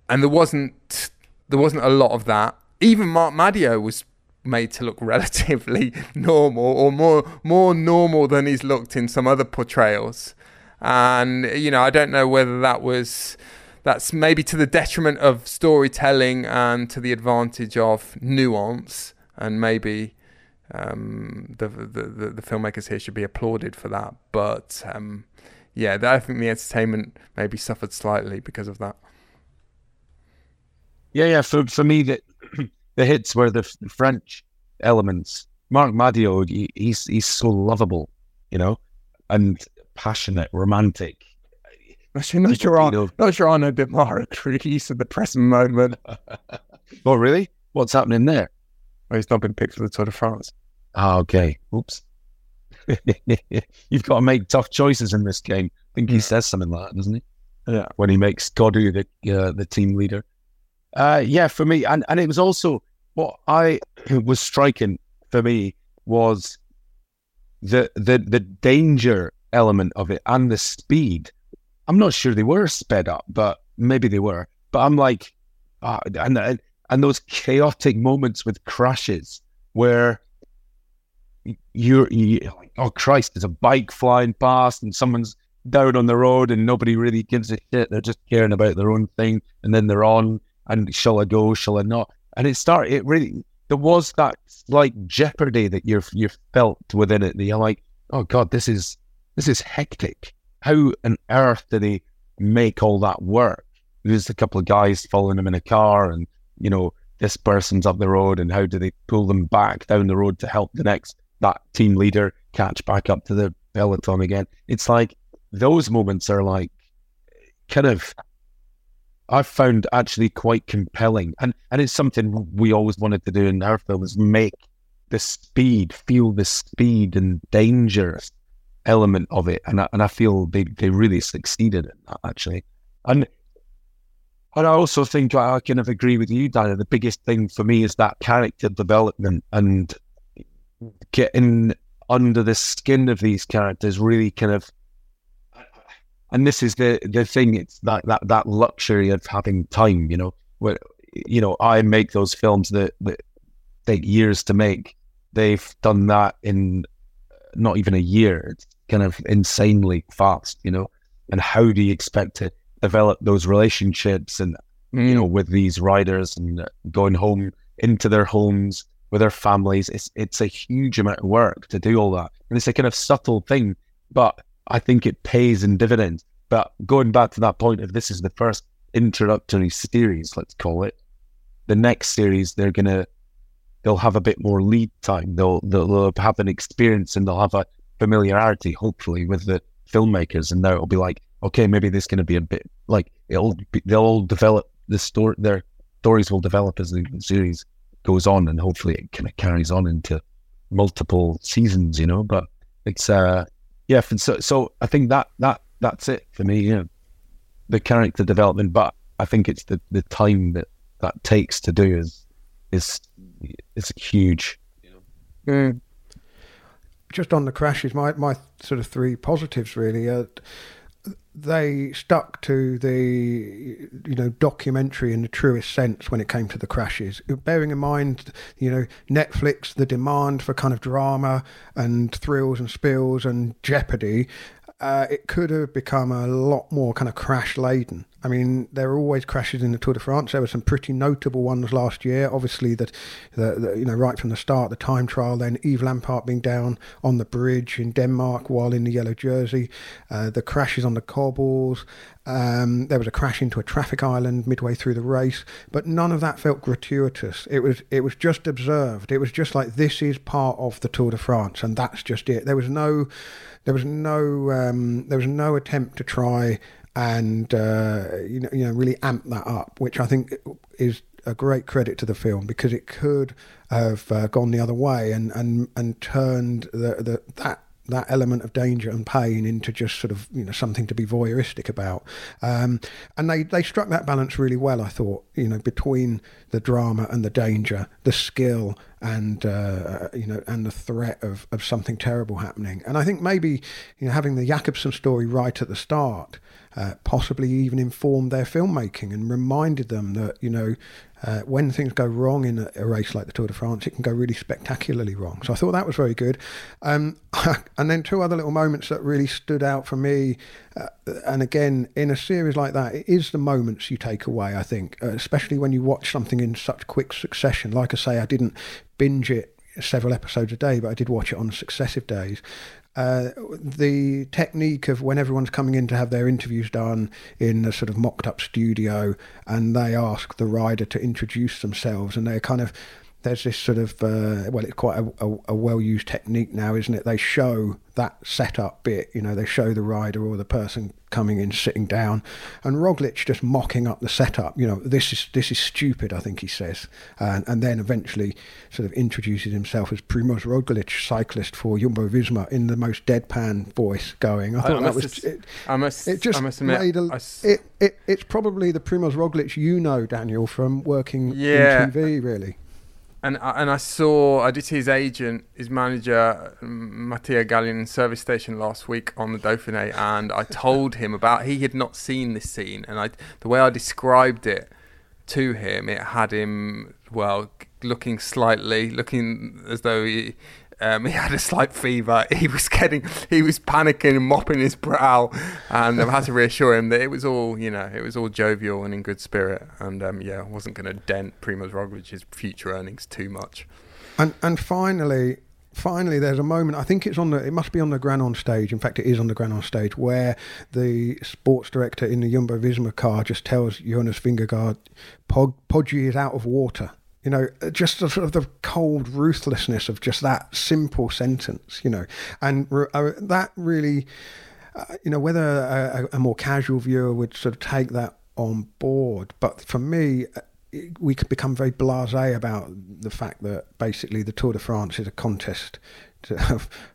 Speaker 1: And there wasn't there wasn't a lot of that. Even Marc Madiot was made to look relatively normal or more more normal than he's looked in some other portrayals. And you know I don't know whether that was that's maybe to the detriment of storytelling and to the advantage of nuance and maybe um, the, the, the the filmmakers here should be applauded for that. But um, yeah I think the entertainment maybe suffered slightly because of that.
Speaker 9: Yeah yeah for for me that the hits were the French elements Marc Madiot he, he's he's so lovable you know and passionate, romantic.
Speaker 10: Actually, not sure on, not sure on a bit more Greece at the present moment.
Speaker 9: oh, really? What's happening there?
Speaker 10: Well, he's not been picked for the Tour de France.
Speaker 9: Ah, okay. Oops. You've got to make tough choices in this game. I think he says something like that, doesn't he?
Speaker 10: Yeah.
Speaker 9: When he makes Gaudu the uh, the team leader. Uh, yeah, for me, and and it was also what I was striking for me was the the the danger element of it and the speed. I'm not sure they were sped up, but maybe they were. But I'm like, uh, and and those chaotic moments with crashes where you're, you like, oh Christ, there's a bike flying past and someone's down on the road and nobody really gives a shit. They're just caring about their own thing, and then they're on. And shall I go? Shall I not? And it started. It really there was that like jeopardy that you you felt within it. That you're like, oh God, this is this is hectic. How on earth do they make all that work? There's a couple of guys following them in a car, and you know this person's up the road, and how do they pull them back down the road to help the next that team leader catch back up to the peloton again? It's like those moments are like kind of I've found actually quite compelling, and and it's something we always wanted to do in our films: make the speed, feel the speed and danger element of it, and I, and I feel they, they really succeeded in that actually. And and I also think I, kind of agree with you, Dana. The biggest thing for me is that character development and getting under the skin of these characters. Really, kind of, and this is the the thing. It's that that that luxury of having time. You know, where you know I make those films that that take years to make. They've done that in not even a year. It's kind of insanely fast, you know. And how do you expect to develop those relationships and mm. you know with these riders and going home into their homes with their families? It's it's a huge amount of work to do all that, and it's a kind of subtle thing, but I think it pays in dividends. But going back to that point, if this is the first introductory series, let's call it, the next series they're gonna they'll have a bit more lead time. They'll, they'll, have an experience and they'll have a familiarity, hopefully, with the filmmakers. And now it'll be like, okay, maybe this is to be a bit like it'll be, they'll all develop the story. Their stories will develop as the series goes on, and hopefully it kind of carries on into multiple seasons. You know, but it's uh yeah. So so I think that that that's it for me. Yeah, the character development, but I think it's the the time that that takes to do is is is huge.
Speaker 2: Mm. Just on the crashes, my my sort of three positives really are they stuck to the you know documentary in the truest sense when it came to the crashes. Bearing in mind you know netflix the demand for kind of drama and thrills and spills and jeopardy uh, it could have become a lot more kind of crash laden I mean, there are always crashes in the Tour de France. There were some pretty notable ones last year. Obviously, that you know right from the start, the time trial, then Yves Lampaert being down on the bridge in Denmark while in the yellow jersey, uh, the crashes on the cobbles. Um, there was a crash into a traffic island midway through the race, but none of that felt gratuitous. It was it was just observed. It was just like this is part of the Tour de France, and that's just it. There was no there was no um, there was no attempt to try and uh, you know you know really amp that up, which I think is a great credit to the film because it could have uh, gone the other way and and and turned the, the that that element of danger and pain into just sort of you know something to be voyeuristic about. Um, and they they struck that balance really well I thought you know between the drama and the danger the skill and uh, you know and the threat of, of something terrible happening. And I think maybe you know having the Jakobsen story right at the start uh, possibly even informed their filmmaking and reminded them that you know uh, when things go wrong in a, a, race like the Tour de France, it can go really spectacularly wrong. So I thought that was very good. Um, and then two other little moments that really stood out for me. Uh, and again, in a series like that, it is the moments you take away, I think, uh, especially when you watch something in such quick succession. Like I say, I didn't binge it several episodes a day, but I did watch it on successive days. Uh, the technique of when everyone's coming in to have their interviews done in a sort of mocked up studio and they ask the rider to introduce themselves and they're kind of there's this sort of uh, well, it's quite a, a, a, well used technique now, isn't it? They show that setup bit, you know, they show the rider or the person coming in sitting down, and Roglic just mocking up the setup. You know, this is this is stupid. I think he says, and, and then eventually sort of introduces himself as Primoz Roglic, cyclist for Jumbo Visma, in the most deadpan voice going. I thought I that was.
Speaker 1: Just, it, I must. It just
Speaker 2: I
Speaker 1: must admit,
Speaker 2: made a,
Speaker 1: I,
Speaker 2: it, it. It's probably the Primoz Roglic you know, Daniel, from working
Speaker 1: yeah.
Speaker 2: in TV, really
Speaker 1: and and I saw I did see his agent, his manager, Mattia Gallien, service station last week on the Dauphiné, and I told him about he had not seen this scene, and I the way I described it to him, it had him well looking slightly, looking as though he um, he had a slight fever. He was getting, he was panicking and mopping his brow, and I had to reassure him that it was all, you know, it was all jovial and in good spirit. And um, yeah, I wasn't going to dent Primoz Roglic's future earnings too much.
Speaker 2: And and finally, finally, there's a moment. I think it's on the. It must be on the Granon stage. In fact, it is on the Granon stage where the sports director in the Jumbo Visma car just tells Jonas Vingegaard, Pog, Poggi is out of water you know, just the, sort of the cold ruthlessness of just that simple sentence, you know, and uh, that really, uh, you know, whether a, a, more casual viewer would sort of take that on board, but for me, uh, we could become very blasé about the fact that basically the Tour de France is a contest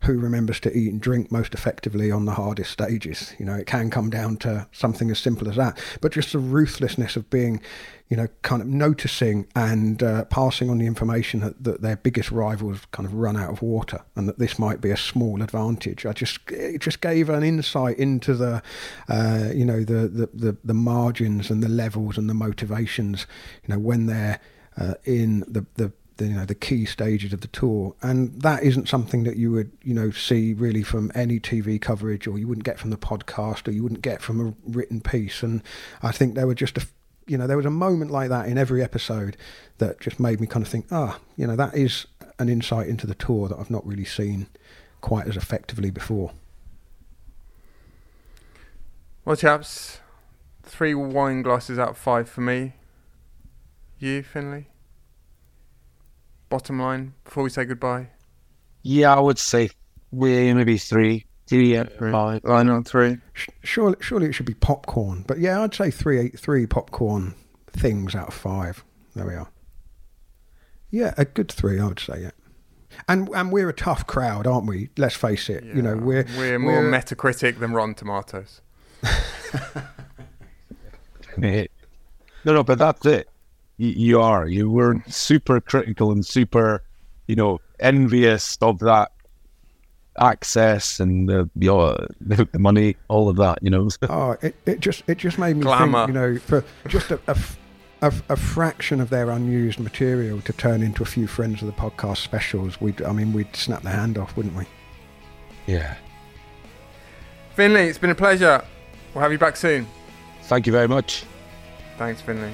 Speaker 2: who remembers to eat and drink most effectively on the hardest stages. You know, it can come down to something as simple as that. But just the ruthlessness of being you know, kind of noticing and uh, passing on the information that, that, their biggest rivals kind of run out of water, and that this might be a small advantage. I just it just gave an insight into the, uh, you know, the, the, the the margins and the levels and the motivations, you know, when they're uh, in the the the, you know the key stages of the tour, and that isn't something that you would you know see really from any TV coverage, or you wouldn't get from the podcast, or you wouldn't get from a written piece. And I think there were just a you know, there was a moment like that in every episode that just made me kind of think, ah, you know, that is an insight into the tour that I've not really seen quite as effectively before.
Speaker 1: Well, chaps, three wine glasses out of five for me. You, Finlay? Bottom line, before we say goodbye?
Speaker 9: Yeah, I would say we maybe three. Three out of five.
Speaker 1: Why not three?
Speaker 2: Surely, surely it should be popcorn. But yeah, I'd say three, eight, three popcorn things out of five. There we are. Yeah, a good three, I would say. Yeah. And and we're a tough crowd, aren't we? Let's face it. Yeah. You know, we're
Speaker 1: we're more we're... Metacritic than Rotten Tomatoes.
Speaker 9: no, no, but that's it. You, you are. You were super critical and super, you know, envious of that access and the you know, the, the money, all of that. You know.
Speaker 2: oh, it, it just it just made me Glamour. think. You know, for just a, a, a, a, fraction of their unused material to turn into a few friends of the podcast specials, we'd I mean we'd snap their hand off, wouldn't we?
Speaker 9: Yeah.
Speaker 1: Finlay, it's been a pleasure. We'll have you back soon.
Speaker 9: Thank you very much.
Speaker 1: Thanks, Finlay.